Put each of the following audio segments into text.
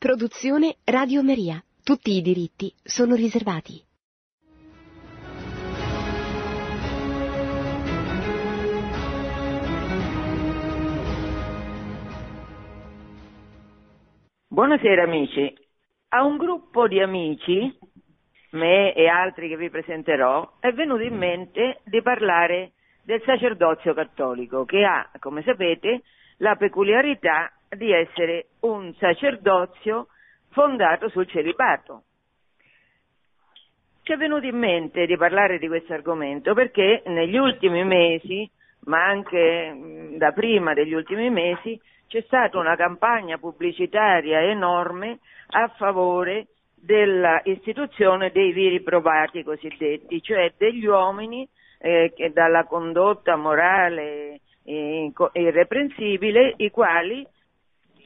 Produzione Radio Maria. Tutti i diritti sono riservati. Buonasera amici. A un gruppo di amici, me e altri che vi presenterò, è venuto in mente di parlare del sacerdozio cattolico, che ha, come sapete, la peculiarità di essere un sacerdozio fondato sul celibato. Ci è venuto in mente di parlare di questo argomento perché negli ultimi mesi, ma anche da prima degli ultimi mesi, c'è stata una campagna pubblicitaria enorme a favore dell'istituzione dei viri probati cosiddetti, cioè degli uomini eh, che dalla condotta morale eh, irreprensibile, i quali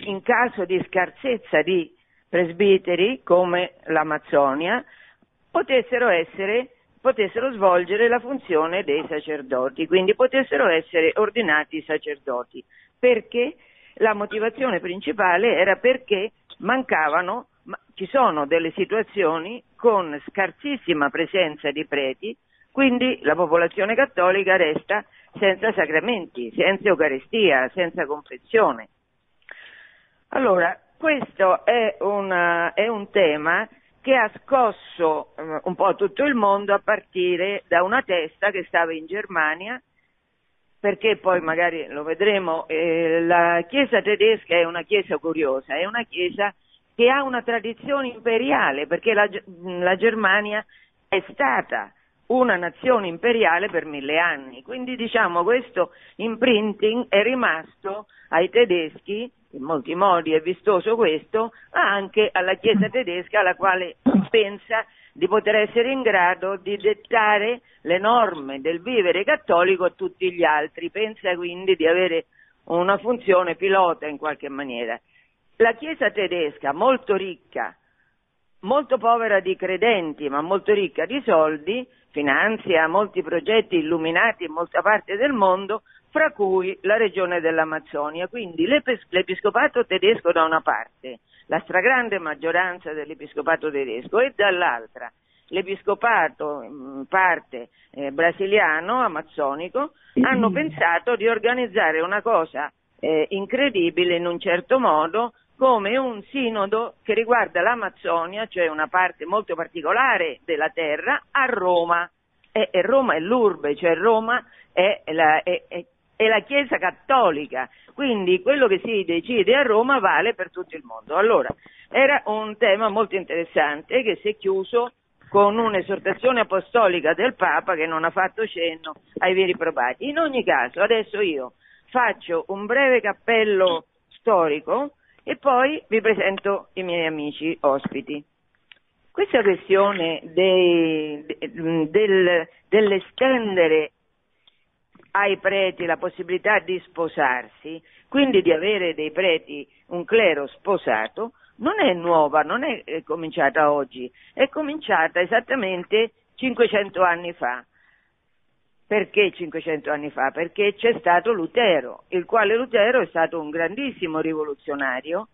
in caso di scarsezza di presbiteri come l'Amazzonia potessero essere potessero svolgere la funzione dei sacerdoti, quindi potessero essere ordinati sacerdoti. Perché? La motivazione principale era perché mancavano, ma ci sono delle situazioni con scarsissima presenza di preti, quindi la popolazione cattolica resta senza sacramenti, senza Eucaristia, senza confessione. Allora, questo è, una, è un tema che ha scosso um, un po' tutto il mondo a partire da una testa che stava in Germania, perché poi magari lo vedremo, eh, la Chiesa tedesca è una Chiesa curiosa, è una Chiesa che ha una tradizione imperiale, perché la, la Germania è stata una nazione imperiale per mille anni, quindi diciamo questo imprinting è rimasto ai tedeschi in molti modi è vistoso questo, ma anche alla Chiesa tedesca alla quale pensa di poter essere in grado di dettare le norme del vivere cattolico a tutti gli altri, pensa quindi di avere una funzione pilota in qualche maniera. La Chiesa tedesca, molto ricca, molto povera di credenti, ma molto ricca di soldi, finanzia molti progetti illuminati in molta parte del mondo, fra cui la regione dell'Amazzonia. Quindi l'episcopato tedesco da una parte, la stragrande maggioranza dell'episcopato tedesco e dall'altra l'episcopato in parte eh, brasiliano, amazzonico, hanno pensato di organizzare una cosa eh, incredibile in un certo modo come un sinodo che riguarda l'Amazzonia, cioè una parte molto particolare della terra, a Roma. E, e Roma è l'urbe, cioè Roma è la, è, è, è la Chiesa cattolica, quindi quello che si decide a Roma vale per tutto il mondo. Allora, era un tema molto interessante che si è chiuso con un'esortazione apostolica del Papa che non ha fatto cenno ai veri probati. In ogni caso, adesso io faccio un breve cappello storico e poi vi presento i miei amici ospiti. Questa questione dei, del, dell'estendere ai preti la possibilità di sposarsi, quindi di avere dei preti, un clero sposato, non è nuova, non è cominciata oggi, è cominciata esattamente 500 anni fa. Perché 500 anni fa? Perché c'è stato Lutero, il quale Lutero è stato un grandissimo rivoluzionario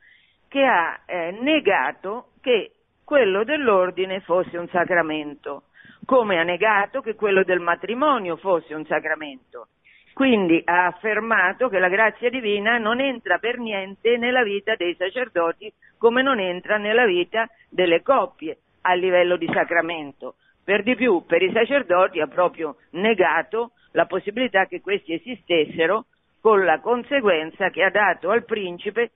che ha eh, negato che quello dell'ordine fosse un sacramento come ha negato che quello del matrimonio fosse un sacramento. Quindi ha affermato che la grazia divina non entra per niente nella vita dei sacerdoti come non entra nella vita delle coppie a livello di sacramento. Per di più, per i sacerdoti ha proprio negato la possibilità che questi esistessero con la conseguenza che ha dato al principe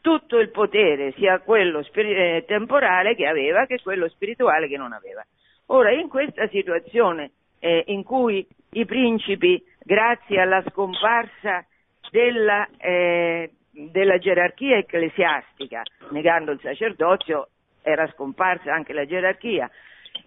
tutto il potere, sia quello spir- temporale che aveva che quello spirituale che non aveva. Ora, in questa situazione eh, in cui i principi, grazie alla scomparsa della, eh, della gerarchia ecclesiastica, negando il sacerdozio, era scomparsa anche la gerarchia,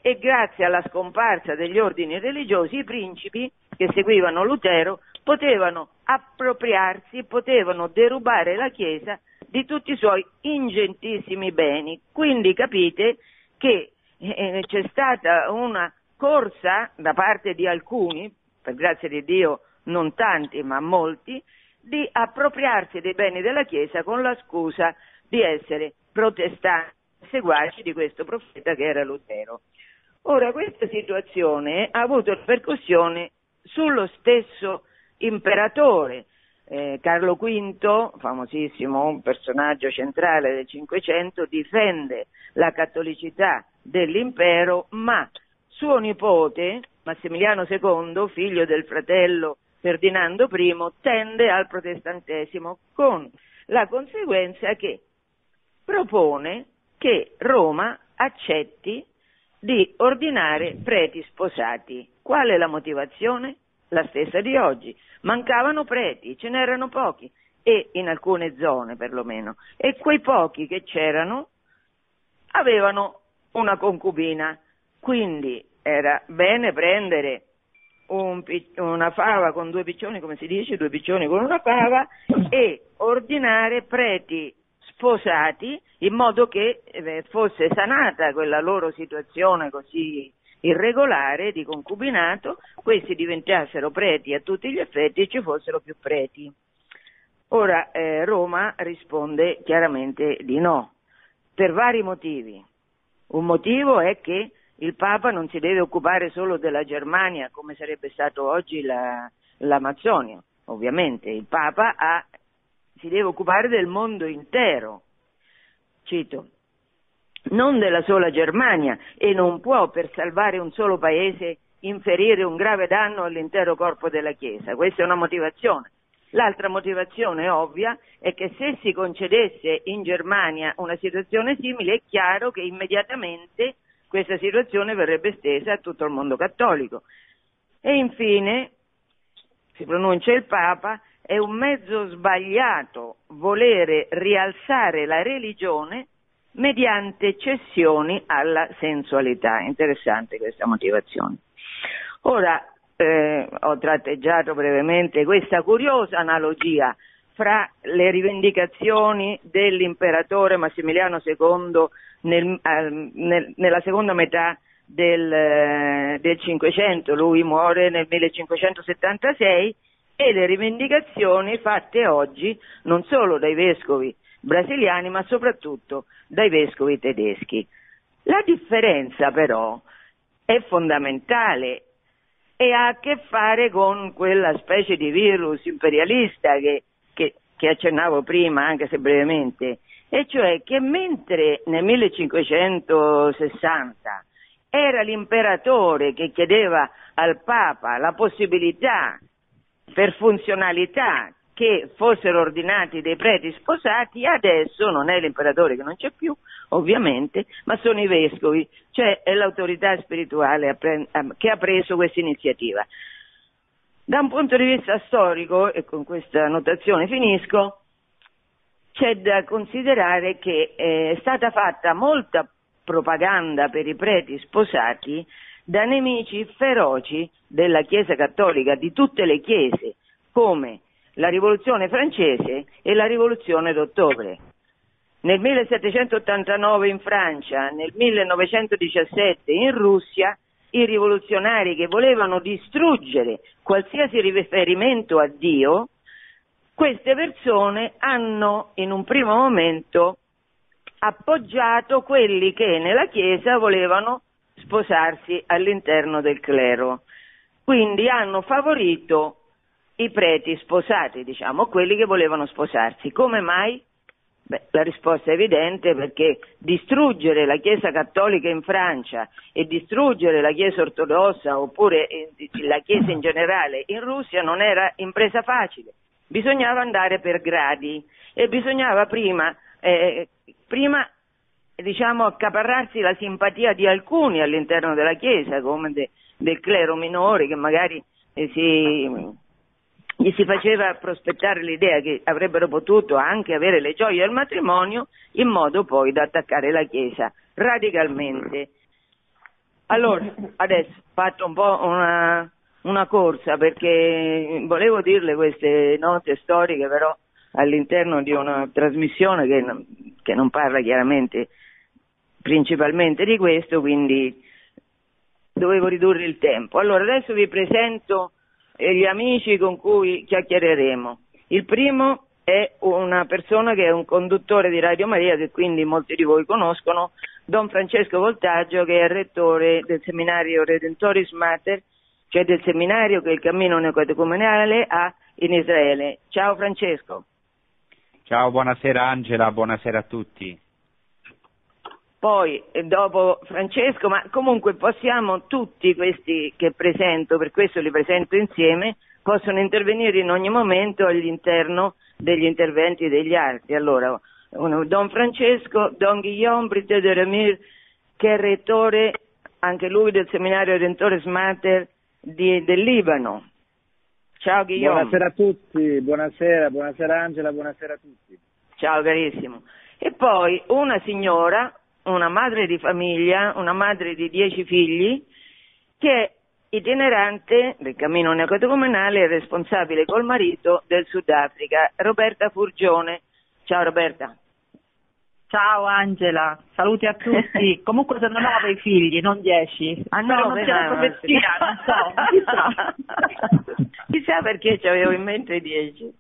e grazie alla scomparsa degli ordini religiosi, i principi che seguivano Lutero potevano appropriarsi, potevano derubare la Chiesa di tutti i suoi ingentissimi beni. Quindi capite che eh, c'è stata una corsa da parte di alcuni, per grazia di Dio non tanti ma molti, di appropriarsi dei beni della Chiesa con la scusa di essere protestanti seguaci di questo profeta che era Lutero. Ora, questa situazione ha avuto ripercussioni sullo stesso imperatore. Eh, Carlo V, famosissimo, un personaggio centrale del Cinquecento, difende la cattolicità dell'impero, ma suo nipote, Massimiliano II, figlio del fratello Ferdinando I, tende al protestantesimo, con la conseguenza che propone che Roma accetti di ordinare preti sposati. Qual è la motivazione? La stessa di oggi. Mancavano preti, ce n'erano pochi, e in alcune zone perlomeno, e quei pochi che c'erano avevano una concubina, quindi era bene prendere un, una fava con due piccioni, come si dice, due piccioni con una fava, e ordinare preti sposati in modo che eh, fosse sanata quella loro situazione così irregolare di concubinato, questi diventassero preti a tutti gli effetti e ci fossero più preti. Ora eh, Roma risponde chiaramente di no, per vari motivi. Un motivo è che il Papa non si deve occupare solo della Germania come sarebbe stato oggi la, l'Amazzonia, ovviamente il Papa ha, si deve occupare del mondo intero, cito, non della sola Germania e non può per salvare un solo paese inferire un grave danno all'intero corpo della Chiesa, questa è una motivazione. L'altra motivazione ovvia è che se si concedesse in Germania una situazione simile è chiaro che immediatamente questa situazione verrebbe estesa a tutto il mondo cattolico. E infine, si pronuncia il Papa, è un mezzo sbagliato volere rialzare la religione mediante cessioni alla sensualità. Interessante questa motivazione. Ora, eh, ho tratteggiato brevemente questa curiosa analogia fra le rivendicazioni dell'imperatore Massimiliano II nel, eh, nel, nella seconda metà del, eh, del 500, lui muore nel 1576, e le rivendicazioni fatte oggi non solo dai vescovi brasiliani ma soprattutto dai vescovi tedeschi. La differenza però è fondamentale e ha a che fare con quella specie di virus imperialista che, che, che accennavo prima, anche se brevemente, e cioè che mentre nel 1560 era l'imperatore che chiedeva al Papa la possibilità per funzionalità che fossero ordinati dei preti sposati, adesso non è l'imperatore che non c'è più, ovviamente, ma sono i vescovi, cioè è l'autorità spirituale che ha preso questa iniziativa. Da un punto di vista storico, e con questa notazione finisco, c'è da considerare che è stata fatta molta propaganda per i preti sposati da nemici feroci della Chiesa cattolica, di tutte le chiese, come la rivoluzione francese e la rivoluzione d'ottobre. Nel 1789 in Francia, nel 1917 in Russia, i rivoluzionari che volevano distruggere qualsiasi riferimento a Dio queste persone hanno in un primo momento appoggiato quelli che nella Chiesa volevano sposarsi all'interno del clero. Quindi hanno favorito i preti sposati, diciamo, quelli che volevano sposarsi. Come mai? Beh, la risposta è evidente perché distruggere la Chiesa cattolica in Francia e distruggere la Chiesa ortodossa oppure eh, la Chiesa in generale in Russia non era impresa facile bisognava andare per gradi e bisognava prima, eh, prima diciamo, accaparrarsi la simpatia di alcuni all'interno della Chiesa, come de, del clero minore che magari eh, si, gli si faceva prospettare l'idea che avrebbero potuto anche avere le gioie del matrimonio in modo poi da attaccare la Chiesa radicalmente. Allora, adesso fatto un po' una, una corsa perché volevo dirle queste note storiche però all'interno di una trasmissione che, che non parla chiaramente principalmente di questo, quindi dovevo ridurre il tempo. Allora adesso vi presento gli amici con cui chiacchiereremo. Il primo è una persona che è un conduttore di Radio Maria, che quindi molti di voi conoscono, Don Francesco Voltaggio, che è rettore del seminario Redentoris Mater, cioè del seminario che il cammino neocatecumenale ha in Israele. Ciao Francesco. Ciao, buonasera Angela, buonasera a tutti. Poi, dopo Francesco, ma comunque possiamo tutti questi che presento, per questo li presento insieme, possono intervenire in ogni momento all'interno degli interventi degli altri. Allora, Don Francesco, Don Guillaume Brite de Remir, che è rettore anche lui del seminario Redentore Smater di, del Libano. Ciao Guillaume. Buonasera a tutti, buonasera, buonasera Angela, buonasera a tutti. Ciao carissimo. E poi una signora una madre di famiglia, una madre di dieci figli, che è itinerante del cammino neocatecumenale e responsabile col marito del Sudafrica, Roberta Furgione. Ciao Roberta. Ciao Angela, saluti a tutti. Comunque sono nove figli, non dieci. Ah no, non c'è la profezia, non so. Chissà. chissà perché ci avevo in mente dieci.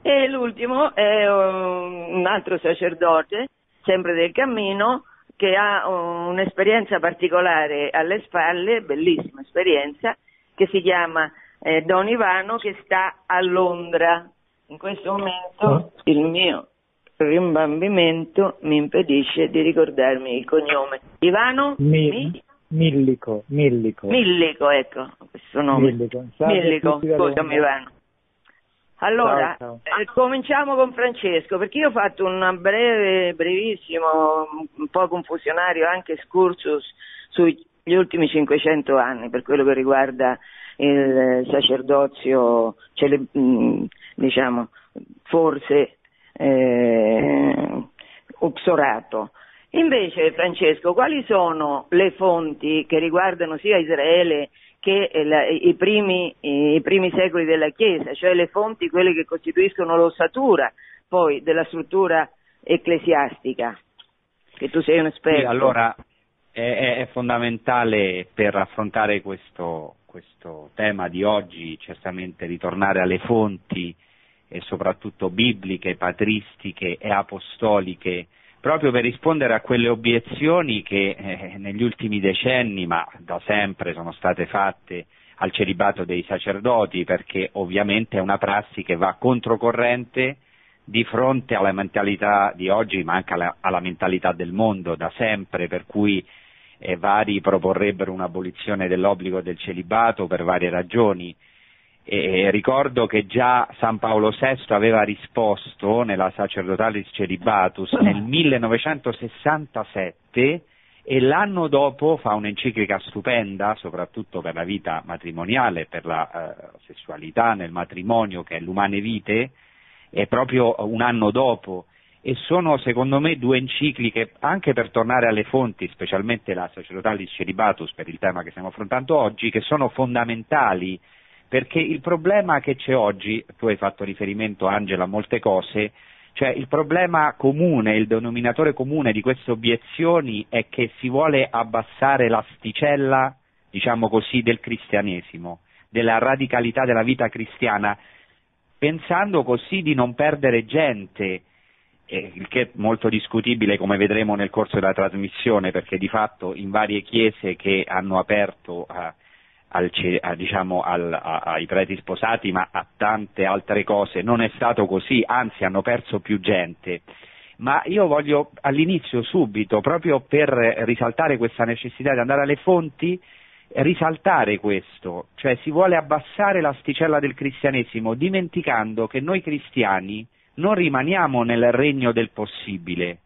E l'ultimo è un altro sacerdote sempre del cammino, che ha un'esperienza particolare alle spalle, bellissima esperienza, che si chiama eh, Don Ivano, che sta a Londra. In questo momento oh. il mio rimbambimento mi impedisce di ricordarmi il cognome. Ivano? Mi, mi? Millico, Millico. Millico, ecco, questo nome. Millico, Millico. scusami Ivano. Allora, ciao, ciao. Eh, cominciamo con Francesco, perché io ho fatto un breve, brevissimo, un po' confusionario anche excursus sugli ultimi 500 anni per quello che riguarda il sacerdozio, cioè le, mm, diciamo, forse eh, uxorato. Invece, Francesco, quali sono le fonti che riguardano sia Israele che la, i, primi, i, primi, secoli della Chiesa, cioè le fonti, quelle che costituiscono l'ossatura poi della struttura ecclesiastica, che tu sei un esperto. Sì, allora è, è fondamentale per affrontare questo, questo tema di oggi certamente ritornare alle fonti e soprattutto bibliche, patristiche e apostoliche proprio per rispondere a quelle obiezioni che eh, negli ultimi decenni, ma da sempre, sono state fatte al celibato dei sacerdoti, perché ovviamente è una prassi che va controcorrente di fronte alla mentalità di oggi, ma anche alla, alla mentalità del mondo da sempre, per cui eh, vari proporrebbero un'abolizione dell'obbligo del celibato per varie ragioni. E ricordo che già San Paolo VI aveva risposto nella Sacerdotalis Celibatus nel 1967 e l'anno dopo fa un'enciclica stupenda, soprattutto per la vita matrimoniale, per la eh, sessualità nel matrimonio che è l'umane vite, è proprio un anno dopo. E sono secondo me due encicliche anche per tornare alle fonti, specialmente la Sacerdotalis Celibatus per il tema che stiamo affrontando oggi, che sono fondamentali perché il problema che c'è oggi, tu hai fatto riferimento Angela a molte cose, cioè il problema comune, il denominatore comune di queste obiezioni è che si vuole abbassare l'asticella, diciamo così, del cristianesimo, della radicalità della vita cristiana, pensando così di non perdere gente, eh, il che è molto discutibile come vedremo nel corso della trasmissione, perché di fatto in varie chiese che hanno aperto a al, a, diciamo, al, a, ai preti sposati, ma a tante altre cose. Non è stato così, anzi hanno perso più gente. Ma io voglio all'inizio subito, proprio per risaltare questa necessità di andare alle fonti, risaltare questo, cioè si vuole abbassare l'asticella del cristianesimo dimenticando che noi cristiani non rimaniamo nel regno del possibile,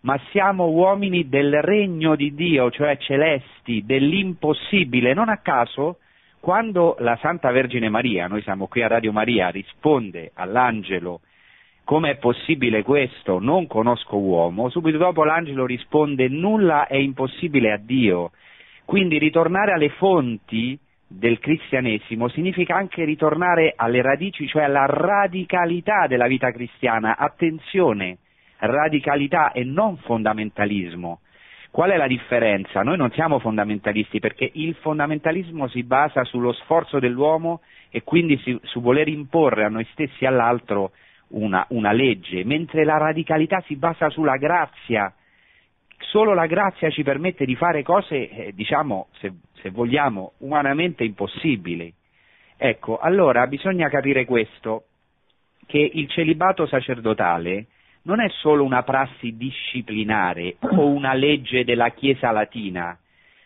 ma siamo uomini del regno di Dio, cioè celesti, dell'impossibile. Non a caso, quando la Santa Vergine Maria, noi siamo qui a Radio Maria, risponde all'angelo come è possibile questo? Non conosco uomo, subito dopo l'angelo risponde nulla è impossibile a Dio. Quindi ritornare alle fonti del cristianesimo significa anche ritornare alle radici, cioè alla radicalità della vita cristiana. Attenzione, radicalità e non fondamentalismo. Qual è la differenza? Noi non siamo fondamentalisti perché il fondamentalismo si basa sullo sforzo dell'uomo e quindi si, su voler imporre a noi stessi e all'altro una, una legge, mentre la radicalità si basa sulla grazia. Solo la grazia ci permette di fare cose, eh, diciamo, se, se vogliamo, umanamente impossibili. Ecco, allora bisogna capire questo, che il celibato sacerdotale non è solo una prassi disciplinare o una legge della Chiesa latina,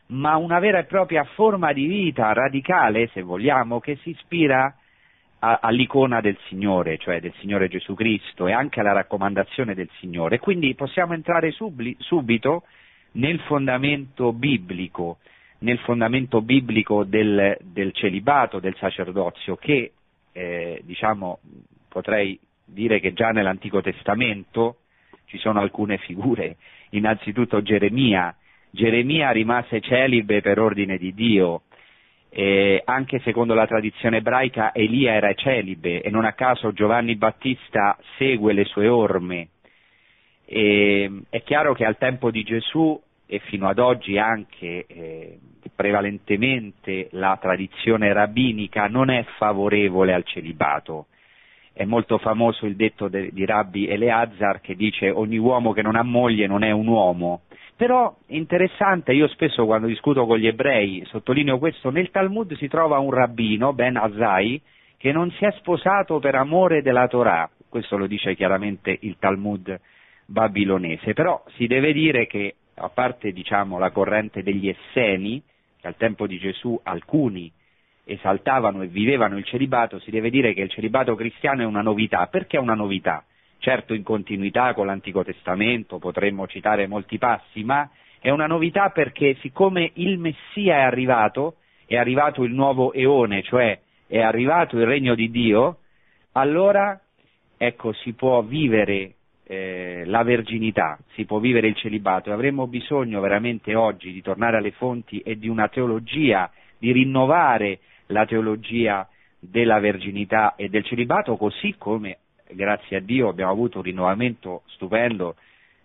ma una vera e propria forma di vita radicale, se vogliamo, che si ispira a, all'icona del Signore, cioè del Signore Gesù Cristo e anche alla raccomandazione del Signore. Quindi possiamo entrare subli, subito nel fondamento biblico, nel fondamento biblico del, del celibato, del sacerdozio, che eh, diciamo, potrei dire che già nell'Antico Testamento ci sono alcune figure, innanzitutto Geremia, Geremia rimase celibe per ordine di Dio, eh, anche secondo la tradizione ebraica Elia era celibe e non a caso Giovanni Battista segue le sue orme. E, è chiaro che al tempo di Gesù e fino ad oggi anche eh, prevalentemente la tradizione rabbinica non è favorevole al celibato. È molto famoso il detto de, di Rabbi Eleazar che dice ogni uomo che non ha moglie non è un uomo. Però interessante, io spesso quando discuto con gli ebrei sottolineo questo, nel Talmud si trova un rabbino, Ben Azai, che non si è sposato per amore della Torah, questo lo dice chiaramente il Talmud babilonese, però si deve dire che a parte diciamo, la corrente degli Esseni, che al tempo di Gesù alcuni esaltavano e vivevano il celibato, si deve dire che il celibato cristiano è una novità. Perché è una novità? Certo in continuità con l'Antico Testamento, potremmo citare molti passi, ma è una novità perché siccome il Messia è arrivato, è arrivato il nuovo eone, cioè è arrivato il regno di Dio, allora ecco, si può vivere eh, la verginità, si può vivere il celibato e avremmo bisogno veramente oggi di tornare alle fonti e di una teologia, di rinnovare la teologia della verginità e del celibato, così come, grazie a Dio, abbiamo avuto un rinnovamento stupendo,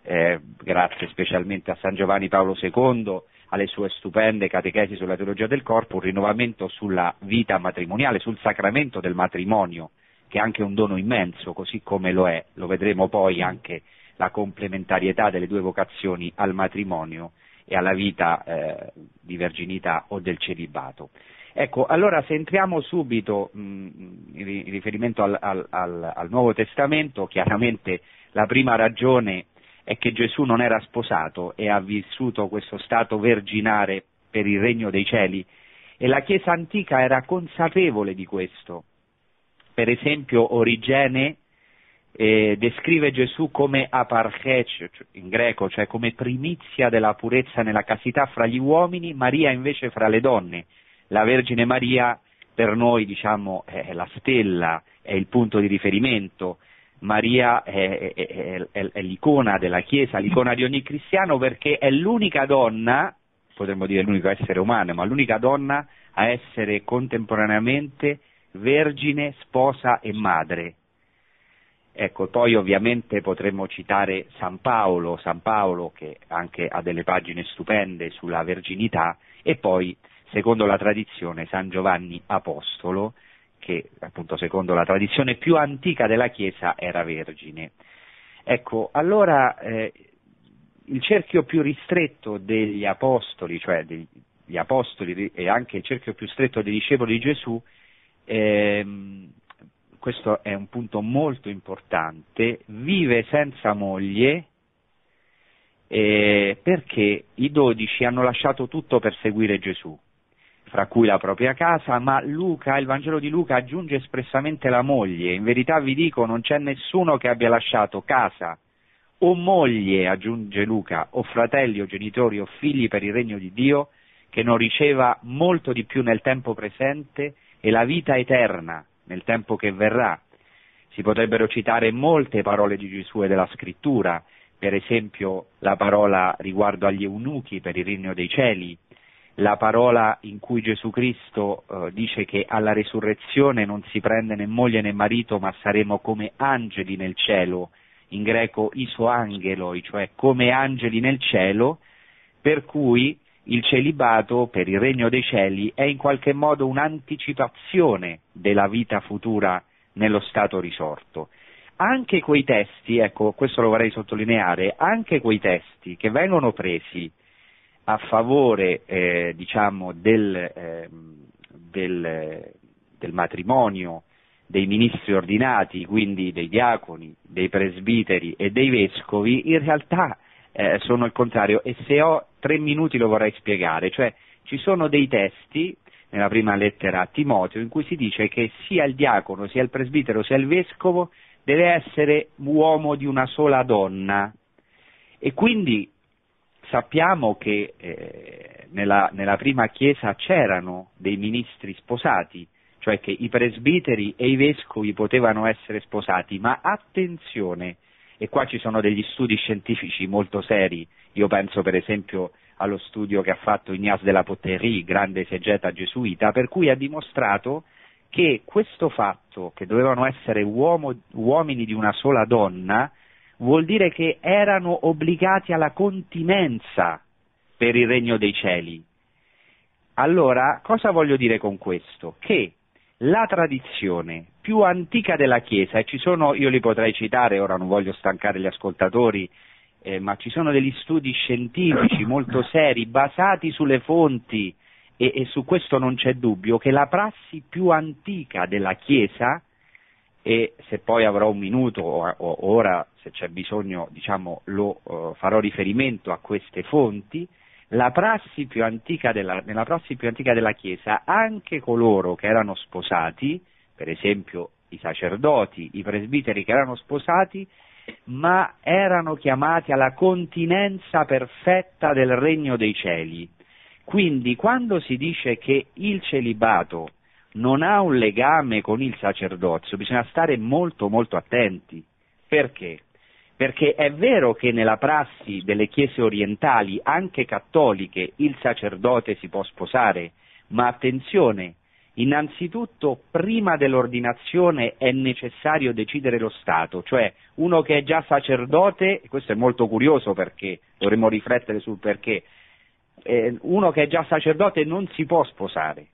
eh, grazie specialmente a San Giovanni Paolo II, alle sue stupende catechesi sulla teologia del corpo, un rinnovamento sulla vita matrimoniale, sul sacramento del matrimonio, che è anche un dono immenso, così come lo è, lo vedremo poi anche la complementarietà delle due vocazioni al matrimonio e alla vita eh, di verginità o del celibato. Ecco, allora se entriamo subito mh, in riferimento al, al, al, al Nuovo Testamento, chiaramente la prima ragione è che Gesù non era sposato e ha vissuto questo stato verginare per il regno dei cieli e la Chiesa antica era consapevole di questo. Per esempio Origene eh, descrive Gesù come aparchec in greco, cioè come primizia della purezza nella castità fra gli uomini, Maria invece fra le donne. La Vergine Maria per noi diciamo, è la stella, è il punto di riferimento, Maria è, è, è, è, l'icona della Chiesa, l'icona di ogni cristiano perché è l'unica donna, potremmo dire l'unico essere umano, ma l'unica donna a essere contemporaneamente vergine, sposa e madre. Ecco, poi ovviamente potremmo citare San Paolo, San Paolo che anche ha delle pagine stupende sulla verginità, e poi, secondo la tradizione, San Giovanni Apostolo, che appunto secondo la tradizione più antica della Chiesa era vergine. Ecco, allora eh, il cerchio più ristretto degli apostoli, cioè degli apostoli e anche il cerchio più stretto dei discepoli di Gesù, ehm, questo è un punto molto importante, vive senza moglie eh, perché i dodici hanno lasciato tutto per seguire Gesù, fra cui la propria casa, ma Luca, il Vangelo di Luca aggiunge espressamente la moglie. In verità vi dico, non c'è nessuno che abbia lasciato casa o moglie, aggiunge Luca, o fratelli o genitori o figli per il regno di Dio, che non riceva molto di più nel tempo presente e la vita eterna nel tempo che verrà. Si potrebbero citare molte parole di Gesù e della scrittura, per esempio la parola riguardo agli eunuchi per il regno dei cieli, la parola in cui Gesù Cristo eh, dice che alla resurrezione non si prende né moglie né marito, ma saremo come angeli nel cielo, in greco isoangeloi, cioè come angeli nel cielo, per cui il celibato per il regno dei cieli è in qualche modo un'anticipazione della vita futura nello stato risorto. anche quei testi, ecco, questo lo vorrei sottolineare, anche quei testi che vengono presi a favore, eh, diciamo, del, eh, del, del matrimonio dei ministri ordinati, quindi dei diaconi, dei presbiteri e dei vescovi, in realtà eh, sono il contrario. E se ho tre minuti lo vorrei spiegare, cioè ci sono dei testi nella prima lettera a Timoteo in cui si dice che sia il diacono, sia il presbitero, sia il vescovo deve essere uomo di una sola donna. E quindi sappiamo che eh, nella, nella prima chiesa c'erano dei ministri sposati, cioè che i presbiteri e i vescovi potevano essere sposati, ma attenzione, e qua ci sono degli studi scientifici molto seri, io penso per esempio allo studio che ha fatto Ignace de la Poterie, grande esegeta gesuita, per cui ha dimostrato che questo fatto, che dovevano essere uomo, uomini di una sola donna, vuol dire che erano obbligati alla continenza per il regno dei cieli. Allora, cosa voglio dire con questo? Che la tradizione più antica della Chiesa, e ci sono, io li potrei citare, ora non voglio stancare gli ascoltatori, eh, ma ci sono degli studi scientifici molto seri, basati sulle fonti, e, e su questo non c'è dubbio, che la prassi più antica della Chiesa, e se poi avrò un minuto o, ora, se c'è bisogno, diciamo, lo uh, farò riferimento a queste fonti, la prassi più antica della, nella prassi più antica della Chiesa, anche coloro che erano sposati, per esempio i sacerdoti, i presbiteri che erano sposati, ma erano chiamati alla continenza perfetta del regno dei cieli. Quindi quando si dice che il celibato non ha un legame con il sacerdozio, bisogna stare molto molto attenti. Perché? Perché è vero che nella prassi delle chiese orientali, anche cattoliche, il sacerdote si può sposare, ma attenzione, innanzitutto prima dell'ordinazione è necessario decidere lo Stato, cioè uno che è già sacerdote, e questo è molto curioso perché dovremmo riflettere sul perché, eh, uno che è già sacerdote non si può sposare,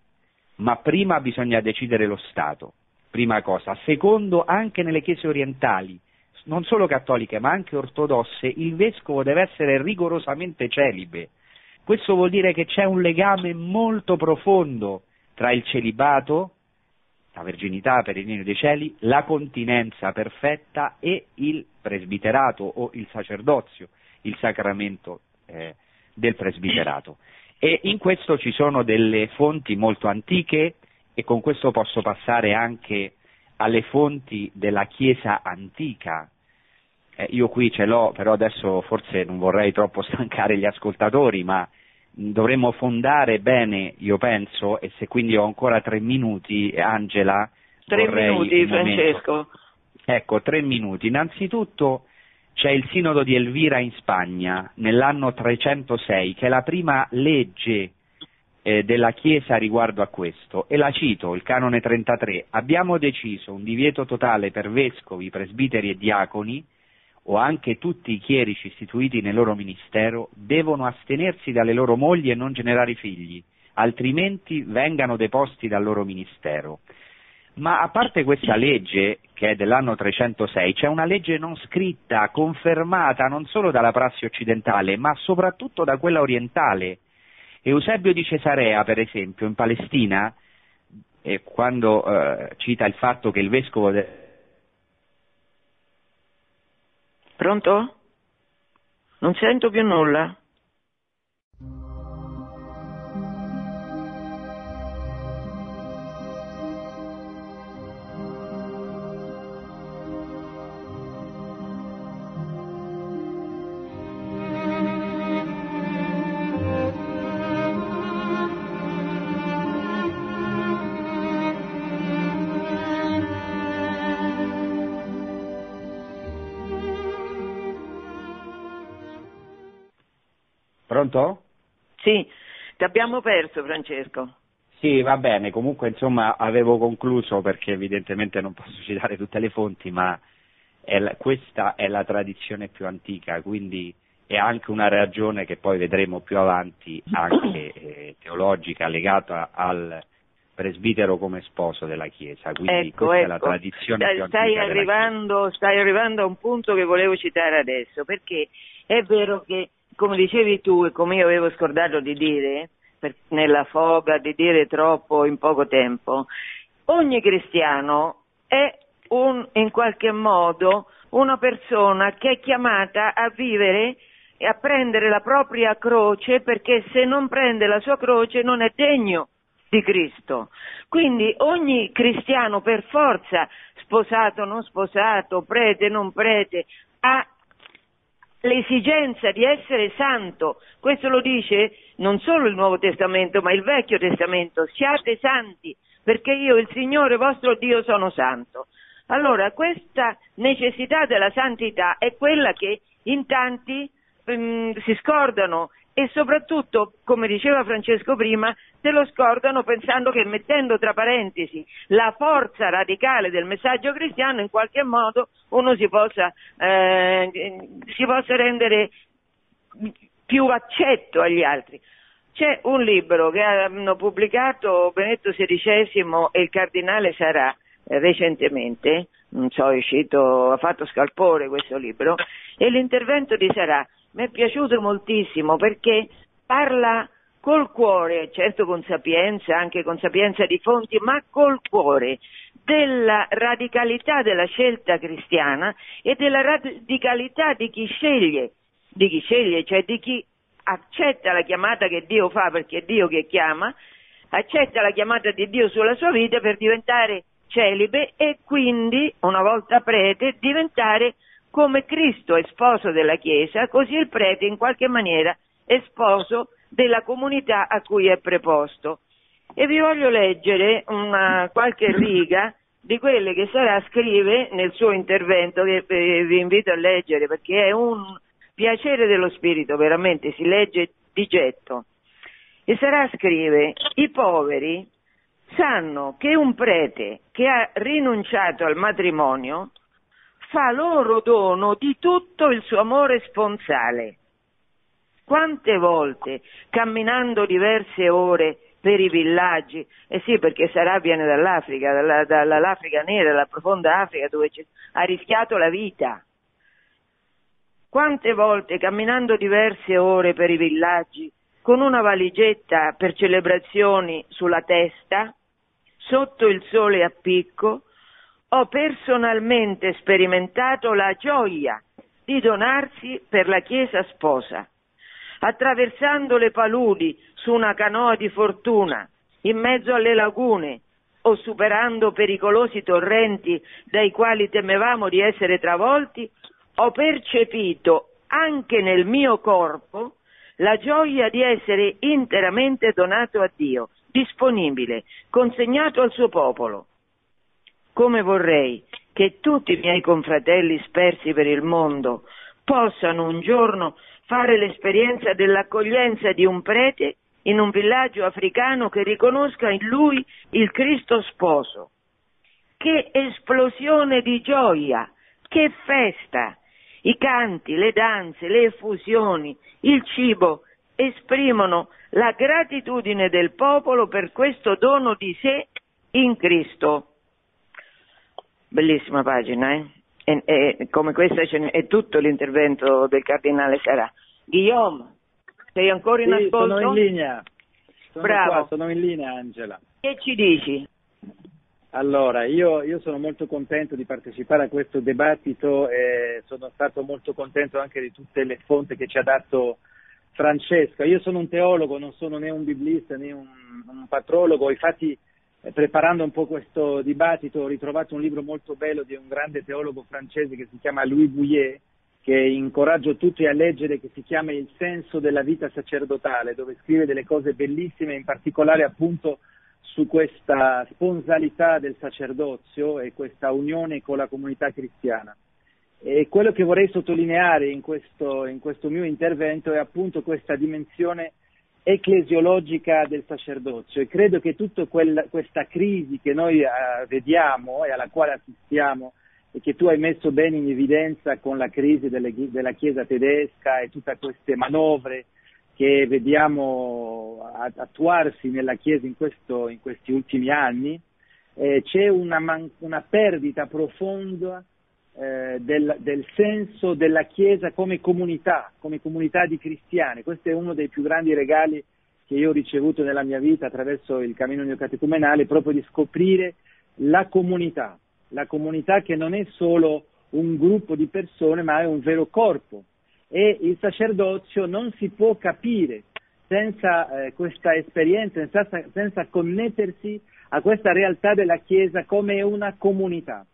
ma prima bisogna decidere lo Stato, prima cosa. Secondo, anche nelle chiese orientali, non solo cattoliche ma anche ortodosse, il vescovo deve essere rigorosamente celibe. Questo vuol dire che c'è un legame molto profondo tra il celibato, la verginità per il regno dei cieli, la continenza perfetta e il presbiterato o il sacerdozio, il sacramento eh, del presbiterato. E in questo ci sono delle fonti molto antiche e con questo posso passare anche alle fonti della Chiesa antica, eh, io qui ce l'ho, però adesso forse non vorrei troppo stancare gli ascoltatori, ma dovremmo fondare bene, io penso, e se quindi ho ancora tre minuti, Angela. Tre minuti, Francesco. Ecco, tre minuti. Innanzitutto c'è il sinodo di Elvira in Spagna nell'anno 306, che è la prima legge eh, della Chiesa riguardo a questo, e la cito, il canone 33. Abbiamo deciso un divieto totale per vescovi, presbiteri e diaconi o anche tutti i chierici istituiti nel loro ministero devono astenersi dalle loro mogli e non generare figli, altrimenti vengano deposti dal loro ministero. Ma a parte questa legge, che è dell'anno 306, c'è una legge non scritta, confermata non solo dalla prassi occidentale, ma soprattutto da quella orientale. Eusebio di Cesarea, per esempio, in Palestina, eh, quando eh, cita il fatto che il vescovo de- Pronto? Non sento più nulla. Pronto? Sì, ti abbiamo perso Francesco. Sì, va bene, comunque insomma avevo concluso perché evidentemente non posso citare tutte le fonti, ma è la, questa è la tradizione più antica, quindi è anche una ragione che poi vedremo più avanti, anche eh, teologica, legata al presbitero come sposo della Chiesa, quindi ecco, questa ecco. è la tradizione stai, più stai antica arrivando, stai arrivando a un punto che volevo citare adesso, perché è vero che, come dicevi tu e come io avevo scordato di dire, per, nella foga di dire troppo in poco tempo, ogni cristiano è un, in qualche modo una persona che è chiamata a vivere e a prendere la propria croce perché se non prende la sua croce non è degno di Cristo. Quindi ogni cristiano per forza, sposato, non sposato, prete, non prete, ha l'esigenza di essere santo. Questo lo dice non solo il Nuovo Testamento, ma il Vecchio Testamento. Siate santi, perché io, il Signore vostro Dio, sono santo. Allora, questa necessità della santità è quella che in tanti um, si scordano e soprattutto, come diceva Francesco prima, se lo scordano pensando che mettendo tra parentesi la forza radicale del messaggio cristiano in qualche modo uno si possa, eh, si possa rendere più accetto agli altri. C'è un libro che hanno pubblicato Benedetto XVI e il cardinale Sarà eh, recentemente, non so, è uscito, ha fatto scalpore questo libro, e l'intervento di Sarà mi è piaciuto moltissimo perché parla col cuore, certo con sapienza, anche con sapienza di fonti, ma col cuore della radicalità della scelta cristiana e della radicalità di chi sceglie, di chi sceglie, cioè di chi accetta la chiamata che Dio fa perché è Dio che chiama, accetta la chiamata di Dio sulla sua vita per diventare celibe e quindi, una volta prete, diventare come Cristo è sposo della Chiesa, così il prete in qualche maniera è sposo della comunità a cui è preposto. E vi voglio leggere una, qualche riga di quelle che Sarà scrive nel suo intervento, che eh, vi invito a leggere perché è un piacere dello spirito, veramente si legge di getto. E Sarà scrive, i poveri sanno che un prete che ha rinunciato al matrimonio fa loro dono di tutto il suo amore sponsale. Quante volte, camminando diverse ore per i villaggi, eh sì perché Sarà viene dall'Africa, dalla, dall'Africa nera, dalla profonda Africa dove ha rischiato la vita. Quante volte, camminando diverse ore per i villaggi, con una valigetta per celebrazioni sulla testa, sotto il sole a picco, ho personalmente sperimentato la gioia di donarsi per la Chiesa sposa, attraversando le paludi su una canoa di fortuna, in mezzo alle lagune o superando pericolosi torrenti dai quali temevamo di essere travolti, ho percepito anche nel mio corpo la gioia di essere interamente donato a Dio, disponibile, consegnato al suo popolo. Come vorrei che tutti i miei confratelli spersi per il mondo possano un giorno fare l'esperienza dell'accoglienza di un prete in un villaggio africano che riconosca in lui il Cristo sposo. Che esplosione di gioia, che festa! I canti, le danze, le effusioni, il cibo esprimono la gratitudine del popolo per questo dono di sé in Cristo. Bellissima pagina, eh? E, e, come questa è tutto l'intervento del cardinale Sarà. Guillaume, sei ancora in sì, ascolto? sono in linea. Sono Bravo. Qua, sono in linea, Angela. Che ci dici? Allora, io, io, sono molto contento di partecipare a questo dibattito e sono stato molto contento anche di tutte le fonti che ci ha dato Francesca. Io sono un teologo, non sono né un biblista né un, un patrologo, infatti preparando un po' questo dibattito ho ritrovato un libro molto bello di un grande teologo francese che si chiama Louis Bouillet, che incoraggio tutti a leggere, che si chiama Il senso della vita sacerdotale, dove scrive delle cose bellissime, in particolare appunto su questa sponsalità del sacerdozio e questa unione con la comunità cristiana. E quello che vorrei sottolineare in questo, in questo mio intervento è appunto questa dimensione ecclesiologica del sacerdozio. E credo che tutta questa crisi che noi uh, vediamo e alla quale assistiamo e che tu hai messo bene in evidenza con la crisi delle, della Chiesa tedesca e tutte queste manovre che vediamo attuarsi nella Chiesa in, questo, in questi ultimi anni, eh, c'è una, man- una, perdita profonda eh, del, del, senso della Chiesa come comunità, come comunità di cristiani. Questo è uno dei più grandi regali che io ho ricevuto nella mia vita attraverso il cammino neocatecumenale, proprio di scoprire la comunità, la comunità che non è solo un gruppo di persone, ma è un vero corpo. E il sacerdozio non si può capire senza eh, questa esperienza, senza, senza connettersi a questa realtà della Chiesa come una comunità.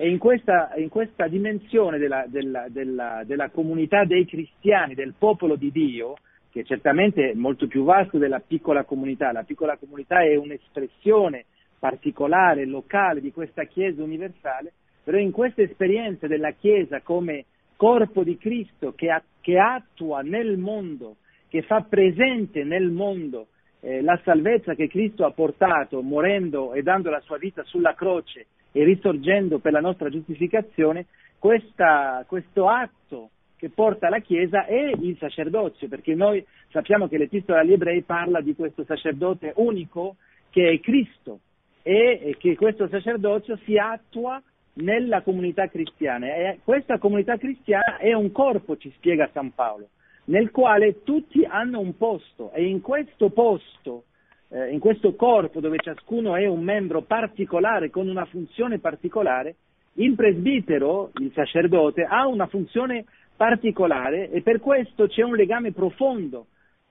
E in questa, in questa dimensione della, della, della, della, comunità dei cristiani, del popolo di Dio, che certamente è molto più vasto della piccola comunità, la piccola comunità è un'espressione particolare, locale di questa Chiesa universale, però in questa esperienza della Chiesa come corpo di Cristo che, che attua nel mondo, che fa presente nel mondo eh, la salvezza che Cristo ha portato morendo e dando la sua vita sulla croce e risorgendo per la nostra giustificazione, questa, questo atto che porta la Chiesa è il sacerdozio, perché noi sappiamo che l'Epistola agli Ebrei parla di questo sacerdote unico che è Cristo e che questo sacerdozio si attua nella comunità cristiana. E questa comunità cristiana è un corpo, ci spiega San Paolo, nel quale tutti hanno un posto e in questo posto, eh, in questo corpo dove ciascuno è un membro particolare con una funzione particolare, il presbitero, il sacerdote, ha una funzione particolare e per questo c'è un legame profondo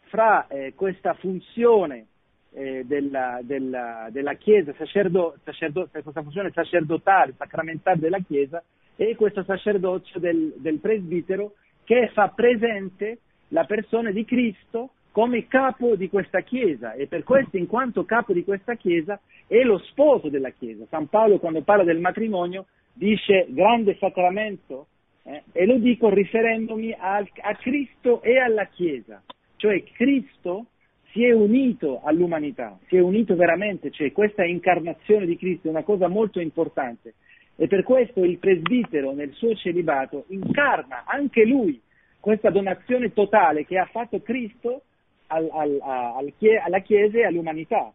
fra eh, questa funzione eh, della, della, della, Chiesa, sacerdo, sacerdo, questa funzione sacerdotale, sacramentale della Chiesa e questo sacerdozio del, del presbitero che fa presente la persona di Cristo come capo di questa Chiesa e per questo in quanto capo di questa Chiesa è lo sposo della Chiesa. San Paolo quando parla del matrimonio dice grande sacramento eh, e lo dico riferendomi al, a Cristo e alla Chiesa, cioè Cristo si è unito all'umanità, si è unito veramente, cioè questa incarnazione di Cristo è una cosa molto importante e per questo il presbitero nel suo celibato incarna anche lui questa donazione totale che ha fatto Cristo al, al, al, alla Chiesa e all'umanità.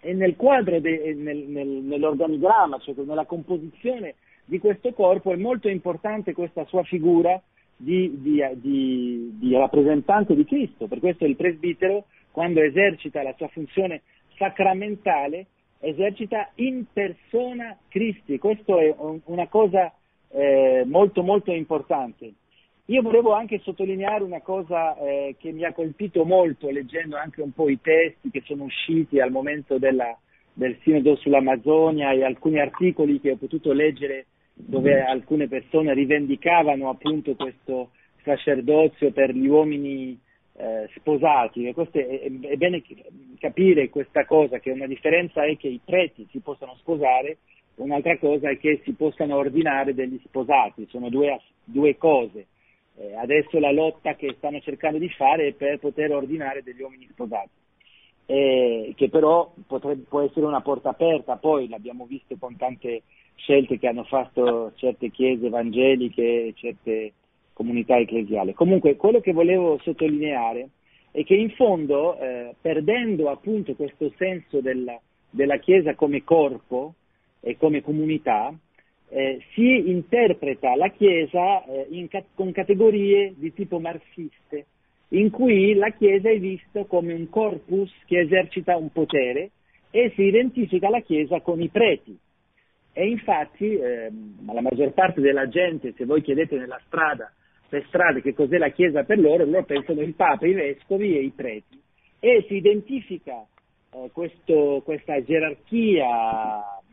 E nel quadro, de, nel, nel, nell'organigramma, cioè nella composizione di questo corpo è molto importante questa sua figura di, di, di, di rappresentante di Cristo, per questo il presbitero quando esercita la sua funzione sacramentale, esercita in persona Cristi. Questo è una cosa eh, molto molto importante. Io volevo anche sottolineare una cosa eh, che mi ha colpito molto leggendo anche un po' i testi che sono usciti al momento della, del Sinodo sull'Amazzonia e alcuni articoli che ho potuto leggere dove alcune persone rivendicavano appunto questo sacerdozio per gli uomini eh, sposati, è, è, è, bene capire questa cosa, che una differenza è che i preti si possano sposare, un'altra cosa è che si possano ordinare degli sposati, sono due, due cose. Eh, adesso la lotta che stanno cercando di fare è per poter ordinare degli uomini sposati, eh, che però potrebbe, può essere una porta aperta, poi l'abbiamo visto con tante scelte che hanno fatto certe chiese evangeliche, certe comunità ecclesiale. Comunque quello che volevo sottolineare è che in fondo, eh, perdendo appunto questo senso della, della Chiesa come corpo e come comunità, eh, si interpreta la Chiesa eh, in, con categorie di tipo marxiste, in cui la Chiesa è vista come un corpus che esercita un potere e si identifica la Chiesa con i preti. E infatti eh, la maggior parte della gente, se voi chiedete nella strada per strade che cos'è la Chiesa per loro, loro pensano il Papa, i Vescovi e i preti. E si identifica eh, questo, questa gerarchia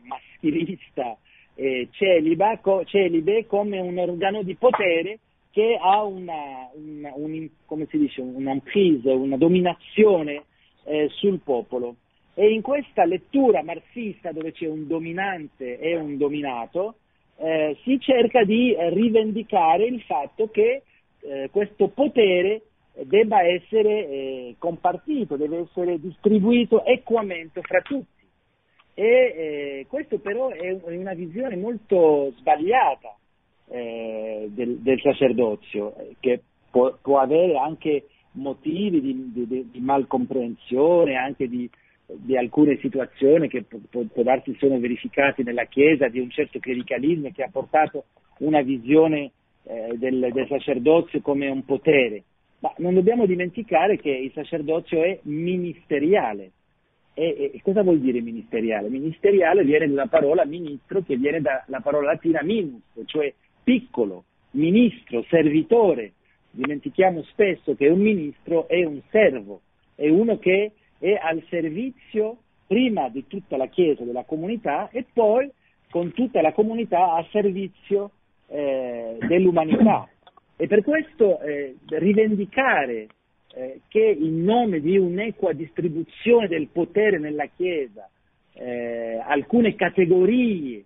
maschilista eh, celiba, co, celibe come un organo di potere che ha una, una, un, come si dice, un'emprise, una dominazione eh, sul popolo. E in questa lettura marxista dove c'è un dominante e un dominato, eh, si cerca di rivendicare il fatto che eh, questo potere debba essere eh, compartito, deve essere distribuito equamente fra tutti. E eh, questo però è una visione molto sbagliata eh, del, del, sacerdozio, che può, può, avere anche motivi di, di, di malcomprensione, anche di, di, alcune situazioni che può, può darsi sono verificate nella Chiesa, di un certo clericalismo che ha portato una visione eh, del, del sacerdozio come un potere. Ma non dobbiamo dimenticare che il sacerdozio è ministeriale. E, e, cosa vuol dire ministeriale? Ministeriale viene dalla parola ministro che viene dalla parola latina minus, cioè piccolo, ministro, servitore. Dimentichiamo spesso che un ministro è un servo, è uno che è al servizio prima di tutta la Chiesa, della comunità e poi con tutta la comunità a servizio eh, dell'umanità. E per questo eh, rivendicare eh, che in nome di un'equa distribuzione del potere nella Chiesa eh, alcune categorie